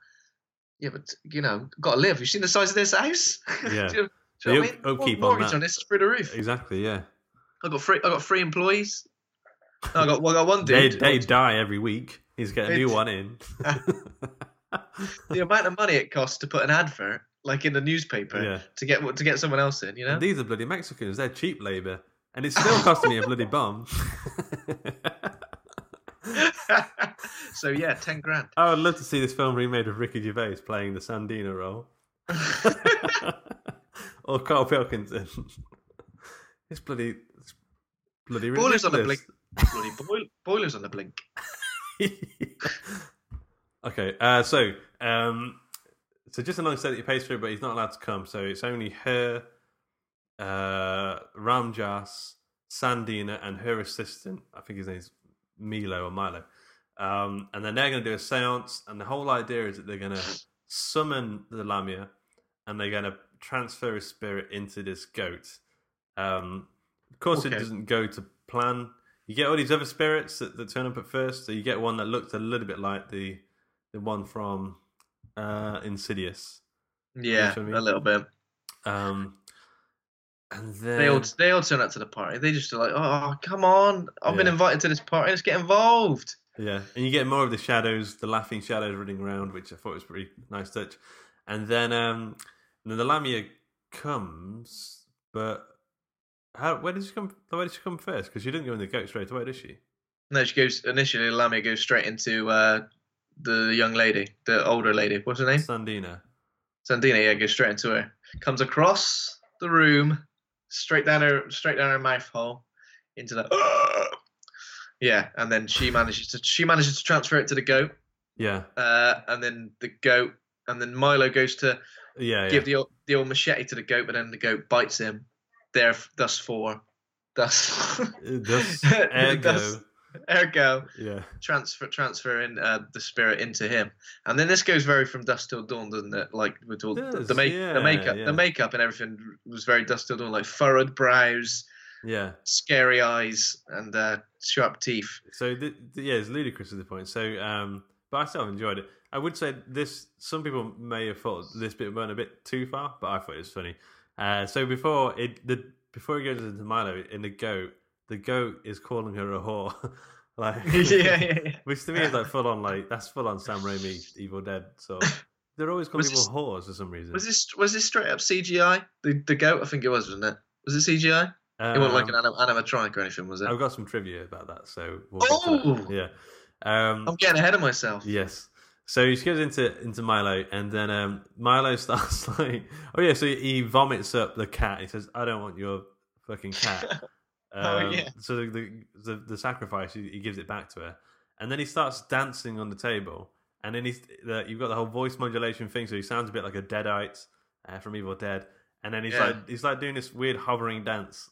Yeah, but you know, got to live. You've seen the size of this house. Yeah. do you, do you know what I mean? upkeep on Mortgage that. on this is through the roof. Exactly. Yeah. I got three. I got three employees. I got. Well, I got one They dude. they die every week. He's getting a new one in. the amount of money it costs to put an advert, like in the newspaper, Yeah. to get to get someone else in. You know. And these are bloody Mexicans. They're cheap labour, and it's still costing me a bloody bomb. so yeah, ten grand. I would love to see this film remade with Ricky Gervais playing the San Dena role, or Carl Pilkington. It's bloody, it's bloody Boilers on the blink. Bloody boil, boilers on the blink. okay, uh, so um, so just alongside that he pays for it, but he's not allowed to come. So it's only her, uh, Rham Jas, Sandina, and her assistant. I think his name's Milo or Milo. Um, and then they're going to do a seance, and the whole idea is that they're going to summon the Lamia, and they're going to transfer his spirit into this goat. Um, of course, it doesn't go to plan. You get all these other spirits that, that turn up at first. So you get one that looks a little bit like the the one from uh, Insidious. Yeah, what I mean? a little bit. Um, and then They all they all turn up to the party. They just are like, oh, come on! I've been invited to this party. Let's get involved. Yeah, and you get more of the shadows, the laughing shadows running around, which I thought was pretty nice touch. And then, um, and then the Lamia comes, but how? Where did she come? Where did she come first? Because she didn't go in the goat straight away, did she? No, she goes initially. Lamia goes straight into uh, the young lady, the older lady. What's her name? San Dena. Sandina. Yeah, goes straight into her. Comes across the room, straight down her, straight down her mouth hole, into the. Yeah, and then she manages to she manages to transfer it to the goat, Yeah, uh, and then the goat, and then Milo goes to yeah, yeah. give the old, the old machete to the goat, but then the goat bites him. There, thus for, thus, Thus, ergo. thus- ergo, yeah, transfer transferring uh, the spirit into him, and then this goes very from dusk till dawn, doesn't it? Like with all the, does, the make yeah, the makeup, yeah. the makeup and everything was very dusk till dawn, like furrowed brows, yeah. scary eyes, and uh, sharp teeth. So th- th- yeah, it's ludicrous at the point. So, um, but I still enjoyed it. I would say this. Some people may have thought this bit went a bit too far, but I thought it was funny. Uh, so before it, the before he goes into Milo in the goat, the goat is calling her a whore. like, yeah, yeah, yeah. which to me is like full on. Like that's full on Sam Raimi Evil Dead. So they're always calling Was people this- whores for some reason. Was this was this straight up CGI? The the goat, I think it was, wasn't it? Was it CGI? It wasn't like an Um, anim- animatronic or anything, was it? I've got some trivia about that. So we'll. Oh! yeah. Um, I'm getting ahead of myself. Yes. So he goes into into Milo, and then um, Milo starts like, oh yeah. So he vomits up the cat. He says, "I don't want your fucking cat." Oh, Um, yeah. So the the, the, the sacrifice, he, he gives it back to her, and then he starts dancing on the table, and then he's the, you've got the whole voice modulation thing, so he sounds a bit like a Deadite uh, from Evil Dead, and then he's Yeah. like he's like doing this weird hovering dance,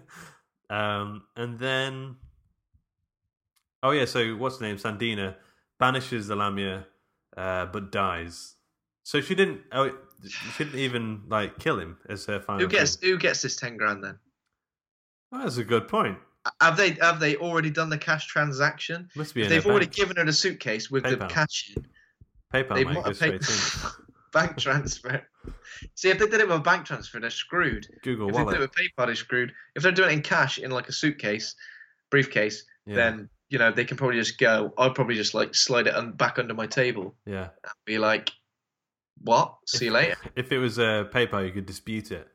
um, and then oh yeah, so what's the name? San Dena banishes the Lamia, uh, but dies. So she didn't. Oh, she didn't even like kill him as her final. Who gets thing. who gets this ten grand then? Oh, that's a good point. Have they have they already done the cash transaction? Must be they've already bank. given her the suitcase with the cash in. PayPal They might have paid. bank transfer. See, if they did it with a bank transfer, they're screwed. Google if they do it with PayPal, they're screwed. If they're doing it in cash in like a suitcase, briefcase, Yeah. then you know they can probably just go. I'd probably just like slide it un- back under my table Yeah. and be like, "What? See you later." If it was uh, PayPal, you could dispute it.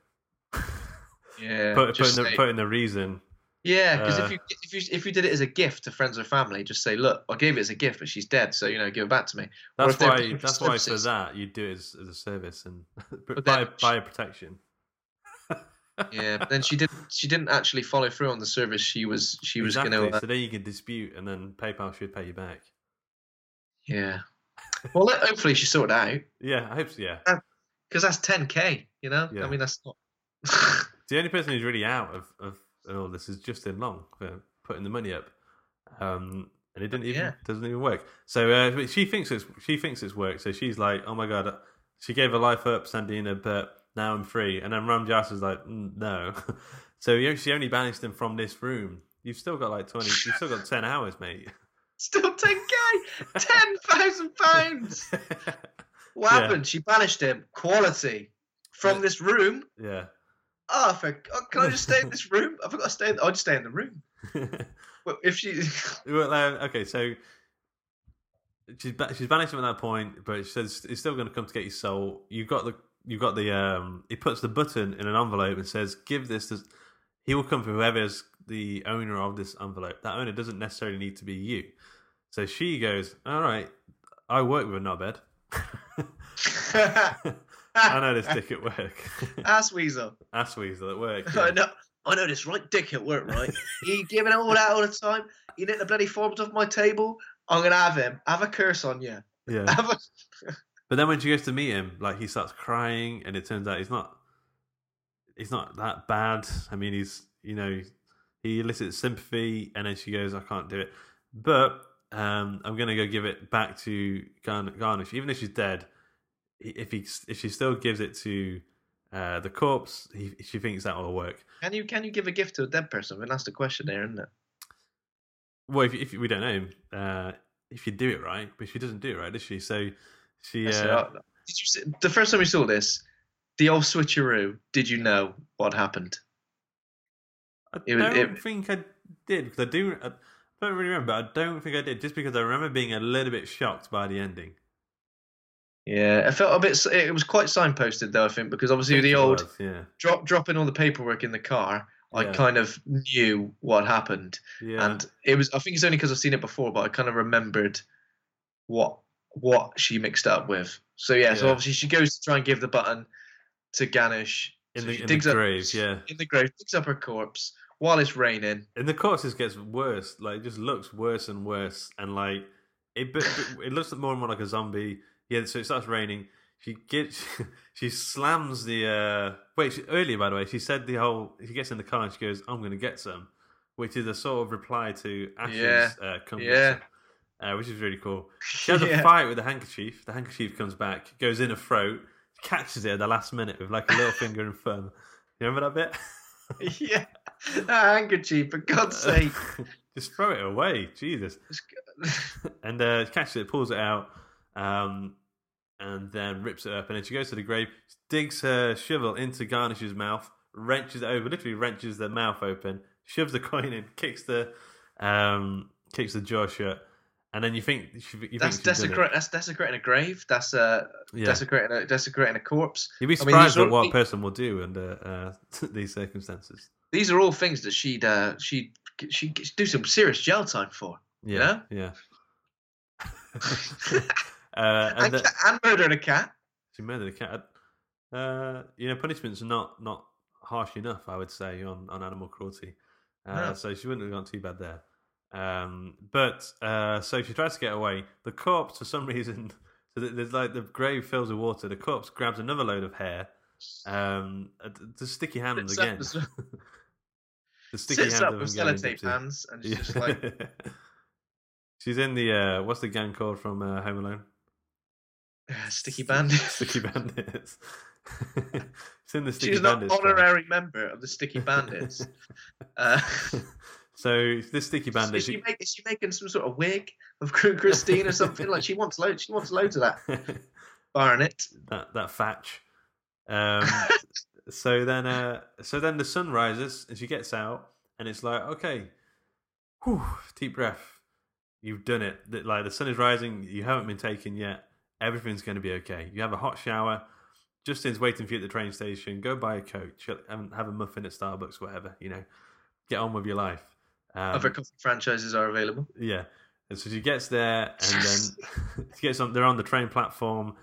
Yeah. put, put, in the, put in the reason. Yeah, because Uh, if you if you if you did it as a gift to friends or family, just say, "Look, I gave it as a gift, but she's dead, so you know, give it back to me." That's why. That's why for that you do it as, as a service and buy buy a protection. Yeah, but then she didn't. She didn't actually follow through on the service. She was. She was exactly. going to. So then you can dispute, and then PayPal should pay you back. yeah. Well, hopefully she sorted out Yeah, I hope so. Yeah. because that's 10k. You know, Yeah. I mean that's not. The only person who's really out of, of all this is Justin Long for putting the money up, um, and it didn't even Yeah. doesn't even work. So uh, she thinks it's she thinks it's worked. So she's like, "Oh my god!" She gave her life up, San Dena, but now I'm free. And then Rham Jas is like, mm, "No." so you- she only banished him from this room. You've still got like twenty. You've still got ten hours, mate. Still 10k, ten thousand pounds. What Yeah. happened? She banished him. Quality from this room. yeah. Oh, for, oh, can I just stay in this room? I've got to stay. In, I'll just stay in the room. Well, if she, well, uh, okay, so she's ba- she's banished him at that point, but she says it's still going to come to get your soul. You've got the you've got the um. He puts the button in an envelope and says, "Give this." To, he will come for whoever's the owner of this envelope. That owner doesn't necessarily need to be you. So she goes, "All right, I work with a knobhead. I know this dick at work. ass weasel. Ass weasel at work. I yeah. know. I know this right dick at work, right? he giving it all out all the time. He nicked the bloody forms off my table. I'm gonna have him. Have a curse on you. Yeah. A... But then when she goes to meet him, like he starts crying, and it turns out he's not. He's not that bad. I mean, he's you know, he elicits sympathy, and then she goes, "I can't do it." but um, I'm gonna go give it back to Garn- Garnish, even if she's dead. If he if she still gives it to uh, the corpse, he, she thinks that will work. Can you can you give a gift to a dead person? I mean, that's the question there, isn't it? Well, if, if we don't know, uh, if you do it right, but she doesn't do it right, does she? So she. It. Uh, Did you see, the first time we saw this, the old switcheroo? Did you know what happened? I It don't it- think I did because I do. I don't really remember. I don't think I did, just because I remember being a little bit shocked by the ending. Yeah, it felt a bit. It was quite signposted though, I think, because obviously the old was, yeah, drop dropping all the paperwork in the car. I Yeah. kind of knew what happened, yeah, and it was. I think it's only because I've seen it before, but I kind of remembered what what she mixed up with. So yeah, so obviously she goes to try and give the button to Ganesh. in So the in digs the up- grave, yeah. in the grave, digs up her corpse while it's raining. And the corpse just gets worse. Like, it just looks worse and worse. And like, it it looks more and more like a zombie. Yeah. So it starts raining. She gets she slams the uh wait she, earlier by the way she said the whole she gets in the car and she goes I'm gonna get some which is a sort of reply to Ash's Yeah. uh, come Yeah. uh, which is really cool. She has a Yeah. fight with the handkerchief. The handkerchief comes back, goes in her throat, catches it at the last minute with like a little finger and thumb. You remember that bit? yeah, that handkerchief, for God's sake. Just throw it away, Jesus. and uh, catches it, pulls it out, um, and then rips it up. And then she goes to the grave, digs her shovel into Garnish's mouth, wrenches it over, literally wrenches the mouth open, shoves the coin in, kicks the um, kicks the jaw shut. And then you think you think That's desecrate. That's desecrating a grave. That's uh, Yeah. desecrating a desecrating a corpse. You'd be I mean, surprised at what a person will do under uh, these circumstances. These are all things that she'd uh, she'd she'd do some serious jail time for. Yeah, yeah. uh, and And, the- and murdered a cat. She murdered a cat. Uh, you know, punishment's not not harsh enough, I would say, on, on animal cruelty. Uh, No. So she wouldn't have gone too bad there. Um, but uh, so she tries to get away. The corpse, for some reason, so there's like the grave fills with water. The corpse grabs another load of hair. Um, the sticky hands up again. the- the sticky hands up with sellotape hands and she's just like, She's in the uh, what's the gang called from uh, Home Alone? "Ah, sticky bandit. Sticky Bandits. it's in the Sticky Bandits. She's not Bandits. tribe. honorary member of the Sticky Bandits. uh, So this Sticky Bandit. is, she make, is she making some sort of wig of Christine or something? Like she wants loads. She wants loads of that. Barnet. that that fatch. Um, so then, uh, so then the sun rises and she gets out, and it's like, okay, whew, deep breath. You've done it. The- Like the sun is rising. You haven't been taken yet. Everything's going to be okay. You have a hot shower. Justin's waiting for you at the train station. Go buy a coat chill- and have a muffin at Starbucks, whatever. You know, get on with your life. Um, Other coffee franchises are available. yeah. And so she gets there and then she gets on they're on the train platform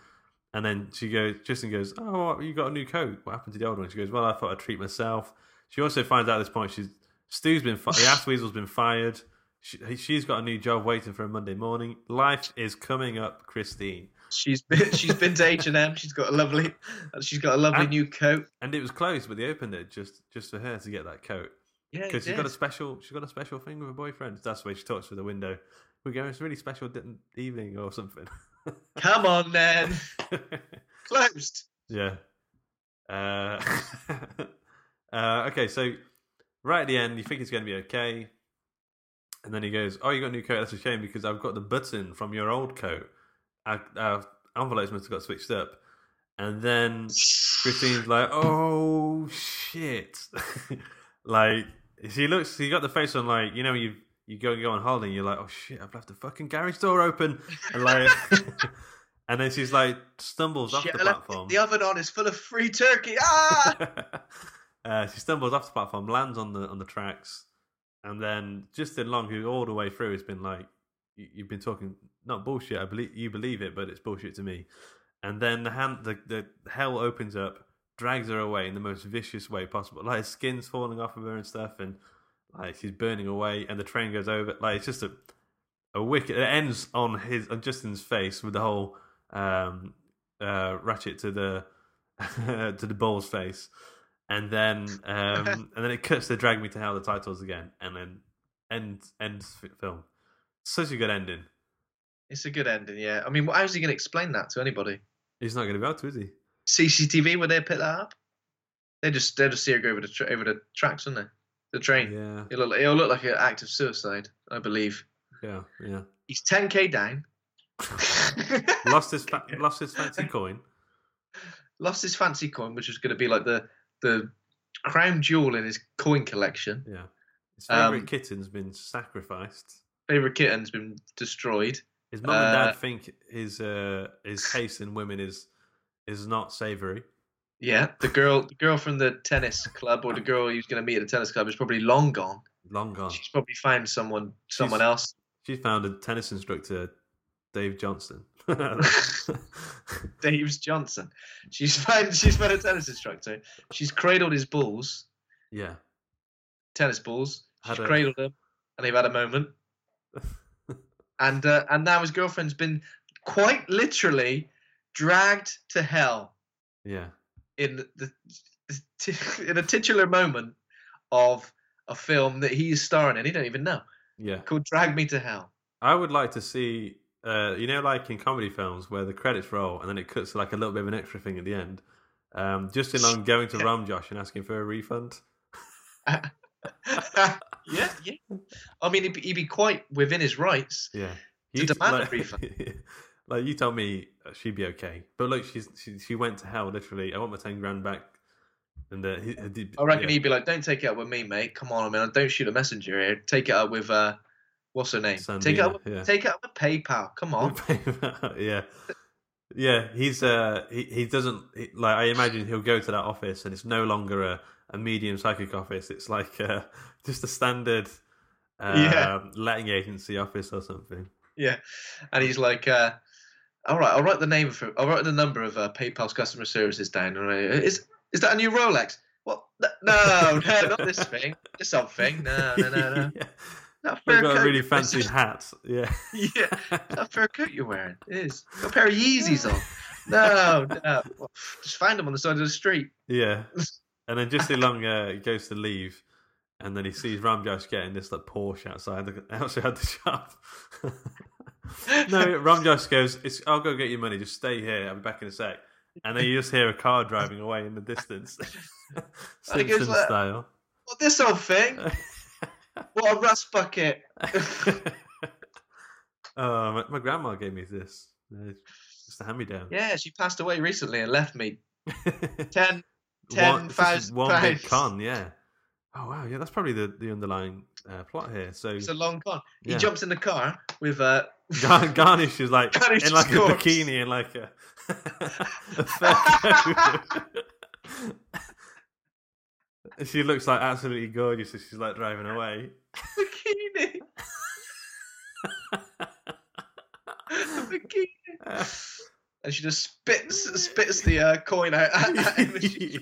and then she goes Justin goes, Oh you got a new coat. What happened to the old one? She goes, Well I thought I'd treat myself. She also finds out at this point she's Stu's been fired the ass weasel's been fired. She, she's got a new job waiting for a Monday morning. Life is coming up, Christine. She's been she's been to H and M. She's got a lovely she's got a lovely And- new coat. And it was closed, but they opened it just just for her to get that coat. Yeah, because he she's got a special she's got a special thing with her boyfriend. That's the way she talks through the window. We're going. It's a really special evening or something. Come on then, closed. yeah. Uh, uh, okay, so right at the end, you think it's going to be okay, and then he goes, "Oh, you got a new coat. That's a shame because I've got the button from your old coat. Our, our envelopes must have got switched up." And then Christine's like, "Oh shit!" like she looks, she got the face on, like you know, you you go and go on holiday, and you're like, "Oh shit, I've left the fucking garage door open," and like, and then she's like stumbles off Shit, the platform. the oven on is full of free turkey. Ah! uh, she stumbles off the platform, lands on the on the tracks, and then Justin Long, who all the way through has been like, "You- "You've been talking not bullshit. I believe you believe it, but it's bullshit to me." And then the hand, the, the hell opens up, drags her away in the most vicious way possible. Like her skin's falling off of her and stuff, and like she's burning away, and the train goes over. Like it's just a a wicked. It ends on his on Justin's face with the whole um, uh, ratchet to the to the bull's face, and then um, and then it cuts to "Drag Me to Hell" the titles again, and then end ends f- film. Such a good ending. It's a good ending, yeah. I mean, how's he going to explain that to anybody? He's not going to be able to, is he? CCTV would they pick that up? They just they just see her go over the tra- over the tracks, wouldn't they? The train. Yeah, It'll look, it'll look like an act of suicide, I believe. yeah, yeah. He's 10k down. Lost his fa- lost his fancy coin. Lost his fancy coin, which is going to be like the the crown jewel in his coin collection. Yeah, his favorite Um, kitten's been sacrificed. Favorite kitten's been destroyed. His mum and uh, dad think his uh, his taste in women is is not savoury. Yeah, the girl, the girl from the tennis club, or the girl he was going to meet at the tennis club, is probably long gone. Long gone. She's probably found someone, someone She's- else. She found a tennis instructor, Dave Johnson. Dave's Johnson. She's found, she's found a tennis instructor. She's cradled his balls, yeah, tennis balls. She's Had a- cradled them, and they've had a moment. and uh, and now his girlfriend's been quite literally dragged to hell yeah. in the in a titular moment of a film that he's starring in. He don't even know. Yeah. Called Drag Me to Hell. I would like to see, uh, you know, like in comedy films where the credits roll and then it cuts to like a little bit of an extra thing at the end. Um, Justin Long going to Ram Josh and asking for a refund. yeah, yeah. I mean, he'd be, he'd be quite within his rights. Yeah. To demand a refund. like you told me uh, she'd be okay, but look, she's she, she went to hell literally. I want my ten grand back. And uh, he, he, I reckon yeah. he'd be like, "Don't take it up with me, mate. Come on, I man. Don't shoot a messenger here. Take it up with uh, what's her name? take it up. With, yeah. Take it up with PayPal. Come on. yeah, yeah. He's uh, he, he doesn't he, like. I imagine he'll go to that office, and it's no longer a, a medium psychic office. It's like uh, just a standard uh, Yeah. letting agency office or something. Yeah, and he's like, uh, "All right, I'll write the name for. I'll write the number of uh, PayPal's customer services down. All right. Is is that a new Rolex? What? No, no, not this thing. This old thing. No, no, no, no. yeah. That They've fur a really fancy hat. Yeah, yeah, that fur coat you're wearing it is. Got a pair of Yeezys on. No, no. Just find them on the side of the street. yeah. And then Justin Long uh, goes to leave, and then he sees Ramjosh getting this like Porsche outside the outside the shop. no, Ramjosh goes, it's, "I'll go get your money. Just stay here. I'll be back in a sec." And then you just hear a car driving away in the distance, he Simpson like- style. What this old thing? What a rust bucket. oh, my, my grandma gave me this. Uh, Just a hand me down. Yeah, she passed away recently and left me ten one, 10,000 big pounds. con, yeah. Oh wow, yeah, that's probably the, the underlying uh, plot here. So It's a long con. He Yeah. jumps in the car with uh, Gar- Garnish is like Garnish in like a corpse. bikini and like a, a fur coat. she looks like absolutely gorgeous as she's like driving away. bikini. bikini. And she just spits spits the uh, coin out at him as she's.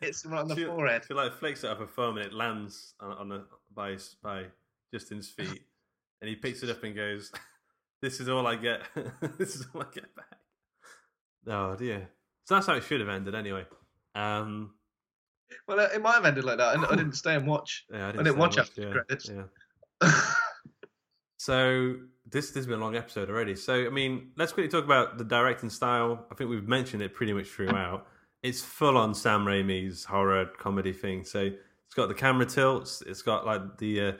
Hits him right on the she, forehead. She like flicks it up a phone and it lands on, on the by by Justin's feet, and he picks it up and goes, "This is all I get. this is all I get back." Oh dear. So that's how it should have ended anyway. Um, Well, uh, it might have ended like that. I, I didn't stay and watch. yeah, I I didn't, didn't say watch after the yeah, credits. Yeah. So this this has been a long episode already. So I mean, let's quickly talk about the directing style. I think we've mentioned it pretty much throughout. It's full on Sam Raimi's horror comedy thing. So it's got the camera tilts. It's got like the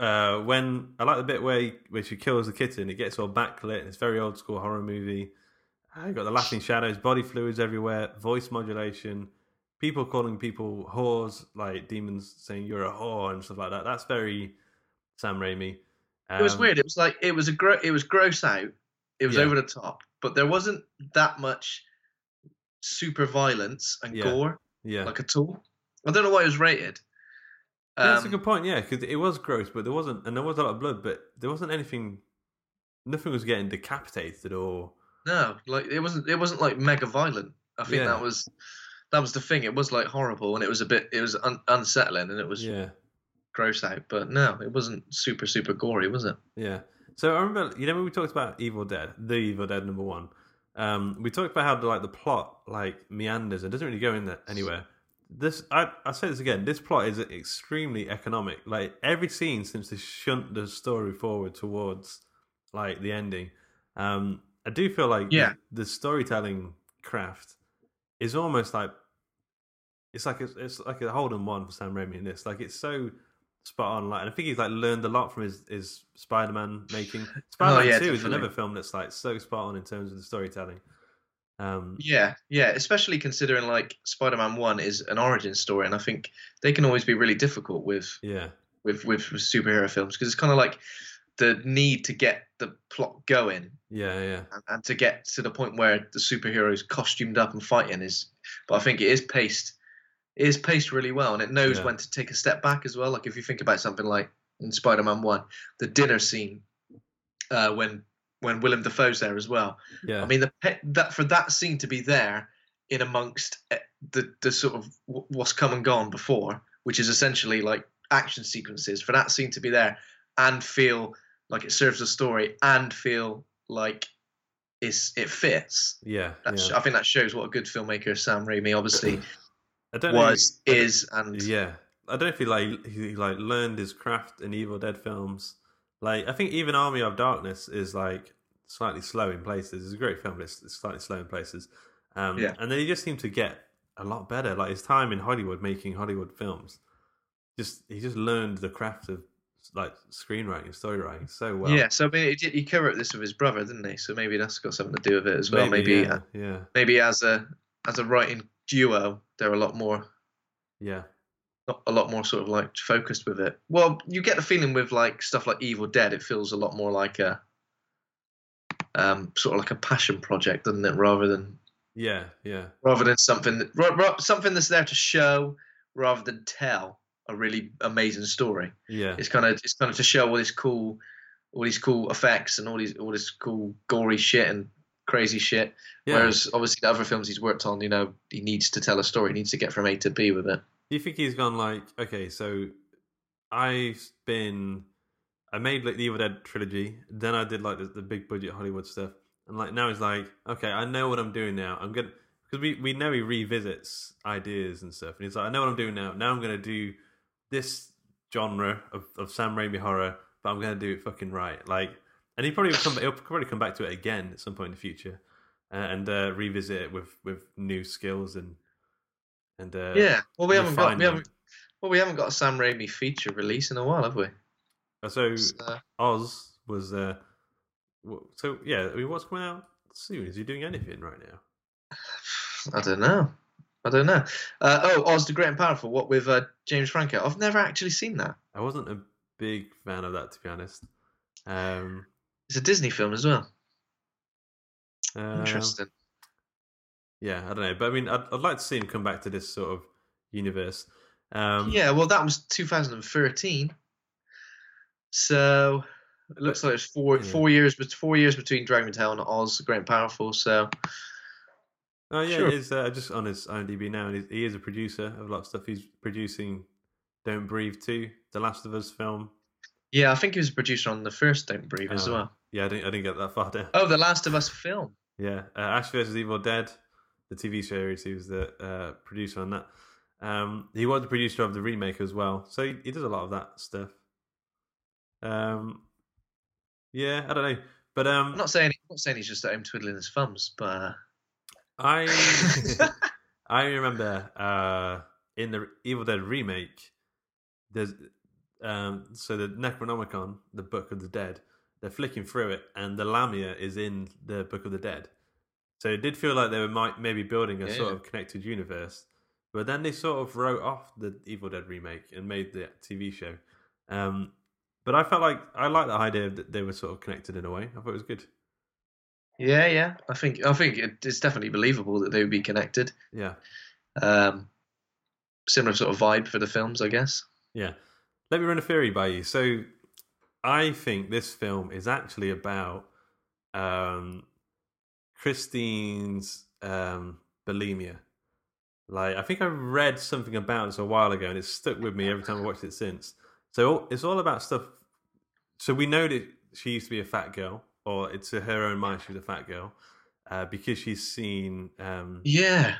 uh, uh, when I like the bit where he, where she kills the kitten. It gets all backlit. And it's very old school horror movie. Uh, you got the laughing shadows, body fluids everywhere, voice modulation, people calling people whores, like demons saying you're a whore and stuff like that. That's very Sam Raimi. It was Um, weird. It was like it was a gro- it was gross out. It was Yeah. over the top, but there wasn't that much super violence and Yeah. gore Yeah, like at all. I don't know why it was rated. Yeah, that's a Um, good point. Yeah, because it was gross, but there wasn't, and there was a lot of blood, but there wasn't anything. Nothing was getting decapitated or No, like it wasn't. It wasn't like mega violent. I think Yeah. that was that was the thing. It was like horrible, and it was a bit. It was un- unsettling, and it was yeah, gross out. But no, it wasn't super super gory, was it? yeah. So I remember, you know, when we talked about Evil Dead, the Evil Dead number one, um, we talked about how the, like the plot like meanders and doesn't really go in there anywhere. this I I say this again. This plot is extremely economic. Like every scene seems to shunt the story forward towards like the ending. Um, I do feel like Yeah. the, the storytelling craft is almost like it's like a, it's like a Holden one for Sam Raimi in this. Like it's so spot on. Like, and I think he's like learned a lot from his his Spider Man making. Spider Man Oh, yeah, Two is another film that's like so spot on in terms of the storytelling. Um, Yeah, yeah, especially considering like Spider-Man One is an origin story, and I think they can always be really difficult with yeah, with with, with superhero films because it's kind of like the need to get the plot going yeah, yeah. and, and to get to the point where the superheroes costumed up and fighting is. But I think it is paced, it is paced really well, and it knows Yeah. when to take a step back as well. Like if you think about something like in Spider-Man One, the dinner scene uh, when when Willem Dafoe's there as well. Yeah. I mean, the that for that scene to be there in amongst eh, the the sort of what's come and gone before, which is essentially like action sequences, for that scene to be there and feel like it serves the story and feel like it's it fits. Yeah, yeah. I think that shows what a good filmmaker Sam Raimi obviously I don't know was, if- I don't- is, and yeah. I don't know if he like he like learned his craft in Evil Dead films. Like I think even Army of Darkness is like slightly slow in places. It's a great film, but it's, it's slightly slow in places. Um, Yeah. And then he just seemed to get a lot better. Like his time in Hollywood making Hollywood films, just he just learned the craft of like screenwriting, story writing so well. yeah. So I mean, he, he covered this with his brother, didn't he? So maybe that's got something to do with it as well. Maybe, yeah, uh, yeah, maybe as a as a writing duo, they're a lot more yeah, a lot more sort of like focused with it. Well, you get the feeling with like stuff like Evil Dead, it feels a lot more like a um, sort of like a passion project, doesn't it? Rather than yeah, yeah, rather than something that, something that's there to show rather than tell a really amazing story. yeah. It's kind of it's kind of to show all this cool all these cool effects and all these all this cool gory shit and crazy shit. Yeah. Whereas obviously the other films he's worked on, you know, he needs to tell a story, he needs to get from A to B with it. Do you think he's gone like, okay, so I've been, I made like the Evil Dead trilogy, then I did like the, the big budget Hollywood stuff, and like now he's like, okay, I know what I'm doing now. I'm gonna because we we know he revisits ideas and stuff, and he's like, I know what I'm doing now. Now I'm gonna do this genre of, of Sam Raimi horror, but I'm gonna do it fucking right. Like, and he probably will come, he'll probably come back to it again at some point in the future, uh, and uh, revisit it with with new skills and and uh, yeah. Well, we haven't got we haven't well we haven't got a Sam Raimi feature release in a while, have we? Uh, So So- Oz was uh, so yeah. I mean, what's coming out soon? Is he doing anything right now? I don't know. I don't know. Uh, oh, Oz the Great and Powerful. What with uh, James Franco? I've never actually seen that. I wasn't a big fan of that to be honest. Um, It's a Disney film as well. uh, Interesting. Yeah, I don't know, but I mean, I'd, I'd like to see him come back to this sort of universe. Um, yeah, well, that was 2013. So it looks like it's four Yeah. four years, but four years between Drag Me to Hell and Oz the Great and Powerful. So Oh yeah, Sure. he's uh, just on his IMDb now, and he, he is a producer of a lot of stuff. He's producing "Don't Breathe" too, The Last of Us film. Yeah, I think he was a producer on the first Don't Breathe as Oh, well. Yeah, I didn't, I didn't get that far down. Oh, the Last of Us film. Yeah, uh, Ash vs Evil Dead, the TV series. He was the uh, producer on that. Um, he was the producer of the remake as well, so he, he does a lot of that stuff. Um, yeah, I don't know, but um, I'm not saying I'm not saying he's just at home twiddling his thumbs, but uh, I I remember uh, in the Evil Dead remake, there's um, so the Necronomicon, the Book of the Dead, they're flicking through it, and the Lamia is in the Book of the Dead. So it did feel like they were might, maybe building a Yeah, sort yeah. of connected universe, but then they sort of wrote off the Evil Dead remake and made the TV show. Um, but I felt like I liked the idea that they were sort of connected in a way. I thought it was good. yeah, yeah. I think I think it's definitely believable that they would be connected. Yeah. Um, similar sort of vibe for the films, I guess. Yeah. Let me run a theory by you. So I think this film is actually about um, Christine's um, bulimia. Like, I think I read something about this a while ago and it's stuck with me every time I watched it since. So it's all about stuff. So we know that she used to be a fat girl, or it's to her own mind she was a fat girl, uh, because she's seen um, Yeah,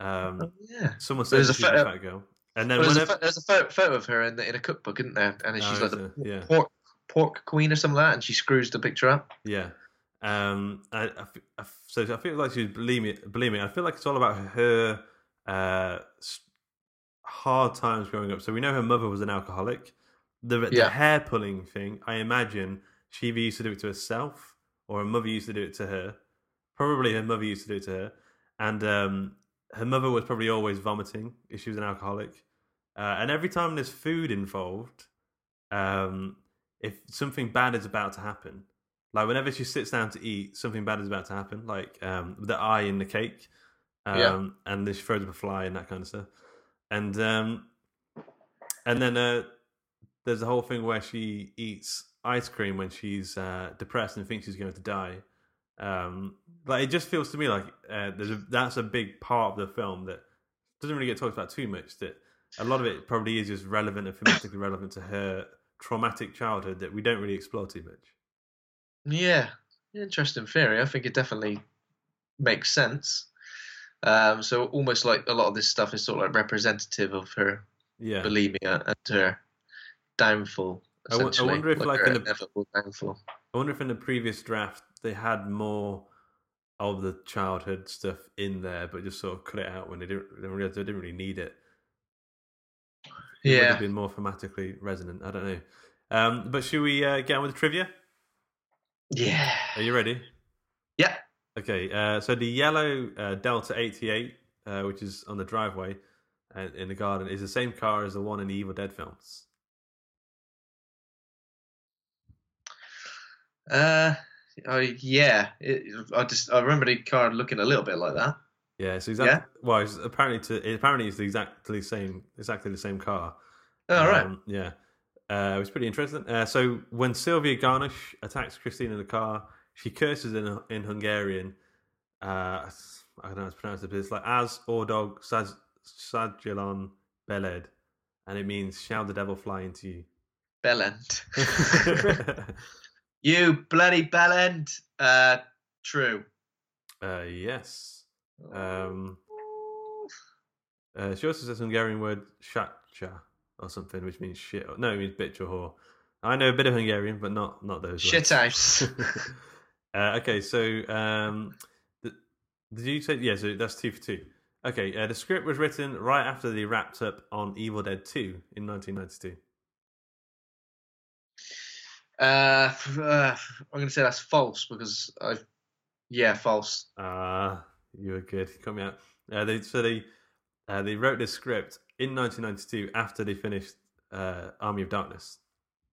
Um, Oh, yeah. someone said There's that a she's a fat girl, and then Well, there's, a, whenever pho- there's a photo, of her in, the, in a cookbook, isn't there? And Oh, she's is like the? Yeah. pork, pork queen or something like that, and she screws the picture up. Yeah. Um, I, I, I so I feel like she's bulimic. bulimic. I feel like it's all about her uh, hard times growing up. So we know her mother was an alcoholic. The, the Yeah. hair pulling thing, I imagine she either used to do it to herself or her mother used to do it to her. Probably her mother used to do it to her. And um, her mother was probably always vomiting if she was an alcoholic. Uh, and every time there's food involved, um, if something bad is about to happen, like whenever she sits down to eat, something bad is about to happen, like um, the eye in the cake, um, Yeah. and then she throws up a fly and that kind of stuff, and um, and then uh, there's the whole thing where she eats ice cream when she's uh, depressed and thinks she's going to die. Um, like it just feels to me like uh, there's a, that's a big part of the film that doesn't really get talked about too much. That a lot of it probably is just relevant and thematically relevant to her traumatic childhood that we don't really explore too much. Yeah, interesting theory. I think it definitely makes sense. Um, so almost like a lot of this stuff is sort of like representative of her Yeah, bulimia and her downfall. I wo- I wonder if, like, her in the- downfall. I wonder if in the previous draft they had more of the childhood stuff in there, but just sort of cut it out when they didn't they didn't really need it. It would Yeah. have been more thematically resonant. I don't know. Um, but should we uh, get on with the trivia? Yeah. Are you ready? Yeah. Okay, uh, so the yellow uh, Delta 88, uh, which is on the driveway uh, in the garden, is the same car as the one in the Evil Dead films. Uh, yeah. It, I just I remember the car looking a little bit like that. Yeah, it's exactly. Well, it's apparently to it, apparently it's exactly the same exactly the same car. All right. Um, yeah, uh, it was pretty interesting. Uh, so when Sylvia Ganush attacks Christine in the car, she curses in in Hungarian. Uh, I don't know how to pronounce it, but it's like as Ordog Saz Sajilon Beled, and it means shall the devil fly into you. Bellend. you bloody bellend. Uh, true. uh, yes. Um, uh, she also says Hungarian word shatcha or something, which means shit. No, it means bitch or whore. I know a bit of Hungarian, but not not those. Shit words. house. uh, okay, so um, th- did you say yeah? So that's two for two. Okay, uh, the script was written right after they wrapped up on Evil Dead Two in 1992. Uh, uh, I'm gonna say that's false because I. Yeah, false. Ah, you were good. You cut me out. Uh, they so they uh, they wrote this script in 1992 after they finished uh, Army of Darkness.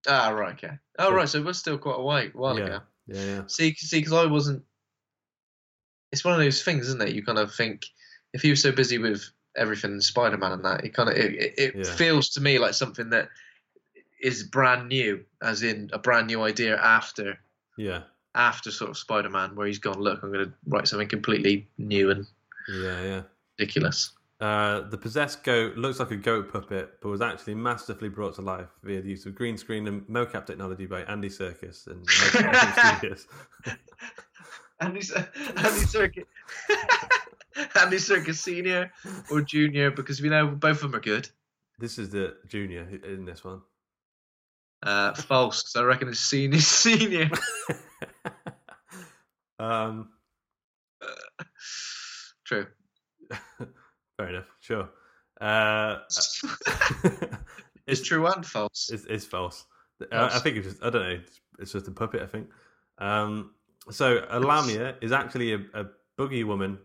Ah, right. Okay. Oh, So- right. So it was still quite a while, while yeah, ago. yeah, yeah. See, see, because I wasn't. It's one of those things, isn't it? You kind of think if he was so busy with everything Spider-Man and that, it kind of it, it, it Yeah. feels to me like something that is brand new, as in a brand new idea after Yeah, after sort of Spider-Man, where he's gone. Look, I'm going to write something completely new and yeah, yeah. ridiculous. Uh, the possessed goat looks like a goat puppet, but was actually masterfully brought to life via the use of green screen and mocap technology by Andy Serkis and Andy, Andy Serkis, Andy Serkis Senior or Junior, because we know both of them are good. This is the junior in this one. Uh, false, 'cause I reckon it's senior. Senior. Um, True. fair enough. Sure. Uh, It's true and false. It's, it's false. I, I think it's just, I don't know. It's, it's just a puppet, I think. Um, so a Lamia is actually a, a boogie woman,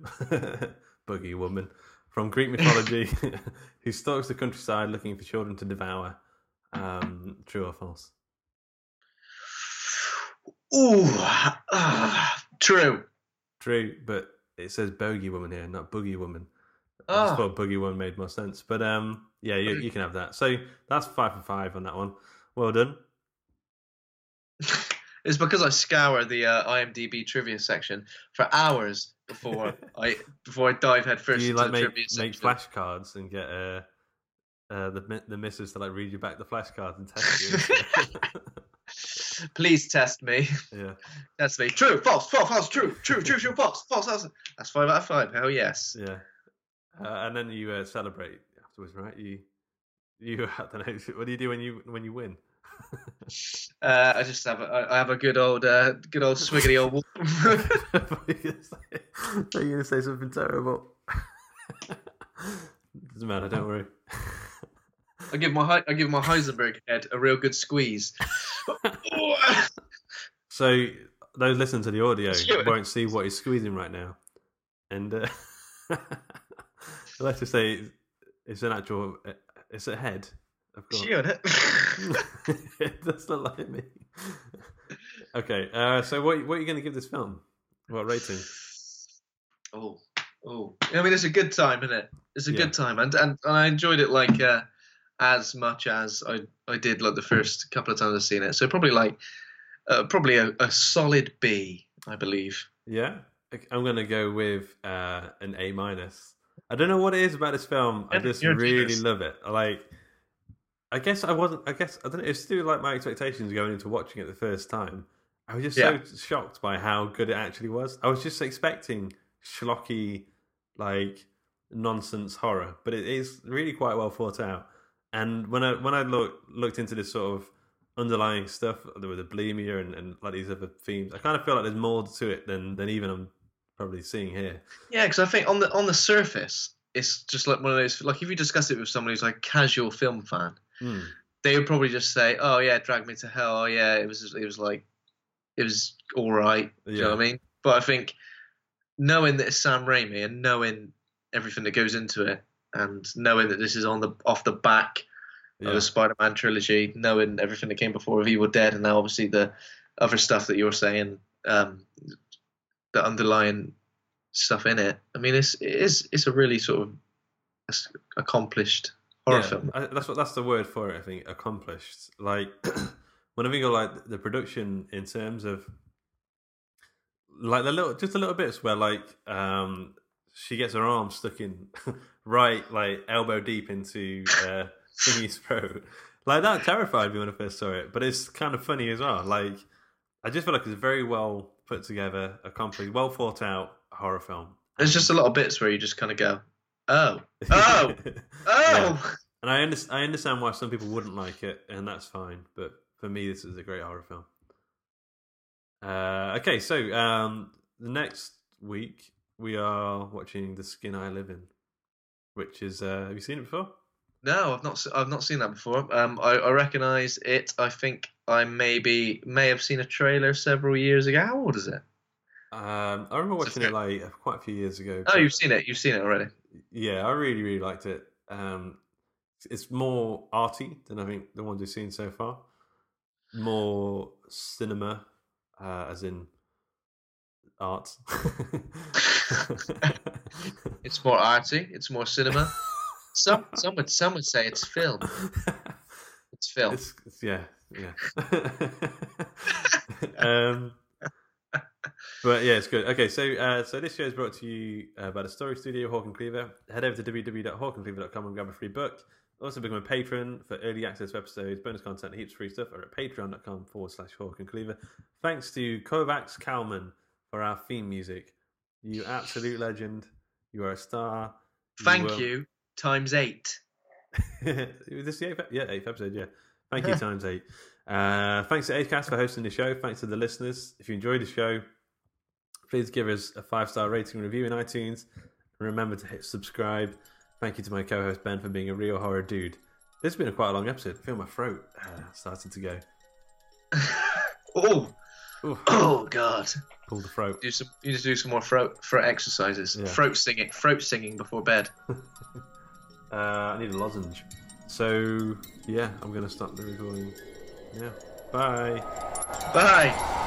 boogie woman from Greek mythology who stalks the countryside looking for children to devour. Um, true or false? Ooh, ah, true. True, but it says bogey woman here, not boogie woman. I just thought boogie woman made more sense. But um, yeah, you, you can have that. So that's five for five on that one. Well done. It's because I scour the uh, IMDb trivia section for hours before I before I dive headfirst into like the make, trivia make section. flashcards and get uh, uh, the the missus to like read you back the flashcards and test you? Please test me. yeah. Test me. True, false, false, false, true, true, true, true, false, false, false. That's five out of five. Hell yes. Yeah. uh, and then you uh, celebrate afterwards, right? You, you, I don't know. What do you do when you when you win? Uh, I just have a, I have a good old uh, good old swiggity old. Are you gonna say something terrible? Doesn't matter. Don't worry. I give my I give my Heisenberg head a real good squeeze. So those listening to the audio won't see what he's squeezing right now, and uh, let's just say it's an actual. It's a head. Of course. Sure. it does look like me. okay, uh, so what what are you going to give this film? What rating? Oh, oh. I mean, it's a good time, isn't it? It's a Yeah. good time, and, and and I enjoyed it like uh, as much as I I did like the first couple of times I've seen it. So probably like uh, probably a, a solid B, I believe. Yeah, I'm going to go with uh, an A minus. I don't know what it is about this film. I just really genius. love it. Like, I guess I wasn't. I guess I don't know. It's still like my expectations going into watching it the first time. I was just Yeah. so shocked by how good it actually was. I was just expecting schlocky, like nonsense horror, but it is really quite well thought out. And when I when I look, looked into this sort of underlying stuff, there was the bulimia and, and like these other themes. I kind of feel like there's more to it than than even I'm probably seeing here. Yeah, because I think on the on the surface, it's just like one of those. Like if you discuss it with somebody who's like a casual film fan, Hmm. they would probably just say, "Oh yeah, Drag Me to Hell. Oh yeah, it was it was like it was all right." Do you know what I mean? But I think knowing that it's Sam Raimi and knowing everything that goes into it, and knowing that this is on the off the back of Yeah. the Spider-Man trilogy, knowing everything that came before of Evil Dead, and now obviously the other stuff that you're saying, um, the underlying stuff in it. I mean, it's it is it's a really sort of accomplished horror Yeah, film. I, that's what that's the word for it. I think accomplished. Like when I think of like the production in terms of like the little, just the little bits where like um she gets her arm stuck in right like elbow deep into uh Thingy's throat. Like that terrified me when I first saw it, but it's kind of funny as well. Like I just feel like it's very well put together, accomplished, well thought out horror film. There's just a lot of bits where you just kind of go, "Oh, oh, oh." And I understand, I understand why some people wouldn't like it, and that's fine. But for me, this is a great horror film. Uh, okay, so um, the next week we are watching The Skin I Live In, which is uh, have you seen it before? No, I've not. I've not seen that before. Um, I, I recognise it. I think I maybe may have seen a trailer several years ago. How old is it? Um, I remember watching it like quite a few years ago. Oh, you've seen it. You've seen it already. Yeah, I really, really liked it. Um, it's more arty than I think the ones we've seen so far. More cinema, uh, as in art. It's more arty. It's more cinema. some some would some would say it's film. It's film. It's, it's- yeah, yeah. um, but yeah, it's good. Okay, so uh, so this show is brought to you uh, by the Story Studio, Hawk and Cleaver. Head over to www.hawkandcleaver.com and grab a free book. Also become a patron for early access to episodes, bonus content, heaps of free stuff or at patreon.com forward slash Hawk and Cleaver. Thanks to Kovacs Kalman for our theme music. You absolute legend. You are a star. Thank will- you. Times eight. Was this the eighth? Yeah, eighth episode. Yeah. Thank you, times eight. Uh, thanks to Acast for hosting the show. Thanks to the listeners. If you enjoyed the show, please give us a five star rating and review in iTunes. And remember to hit subscribe. Thank you to my co host Ben for being a real horror dude. This has been a quite a long episode. I feel my throat uh, started to go. Oh, Ooh, oh God! pull the throat. Do some. You need to do some more throat throat exercises. Yeah. Throat singing. Throat singing before bed. Uh, I need a lozenge. So, yeah, I'm to start the recording. Yeah. Bye. Bye.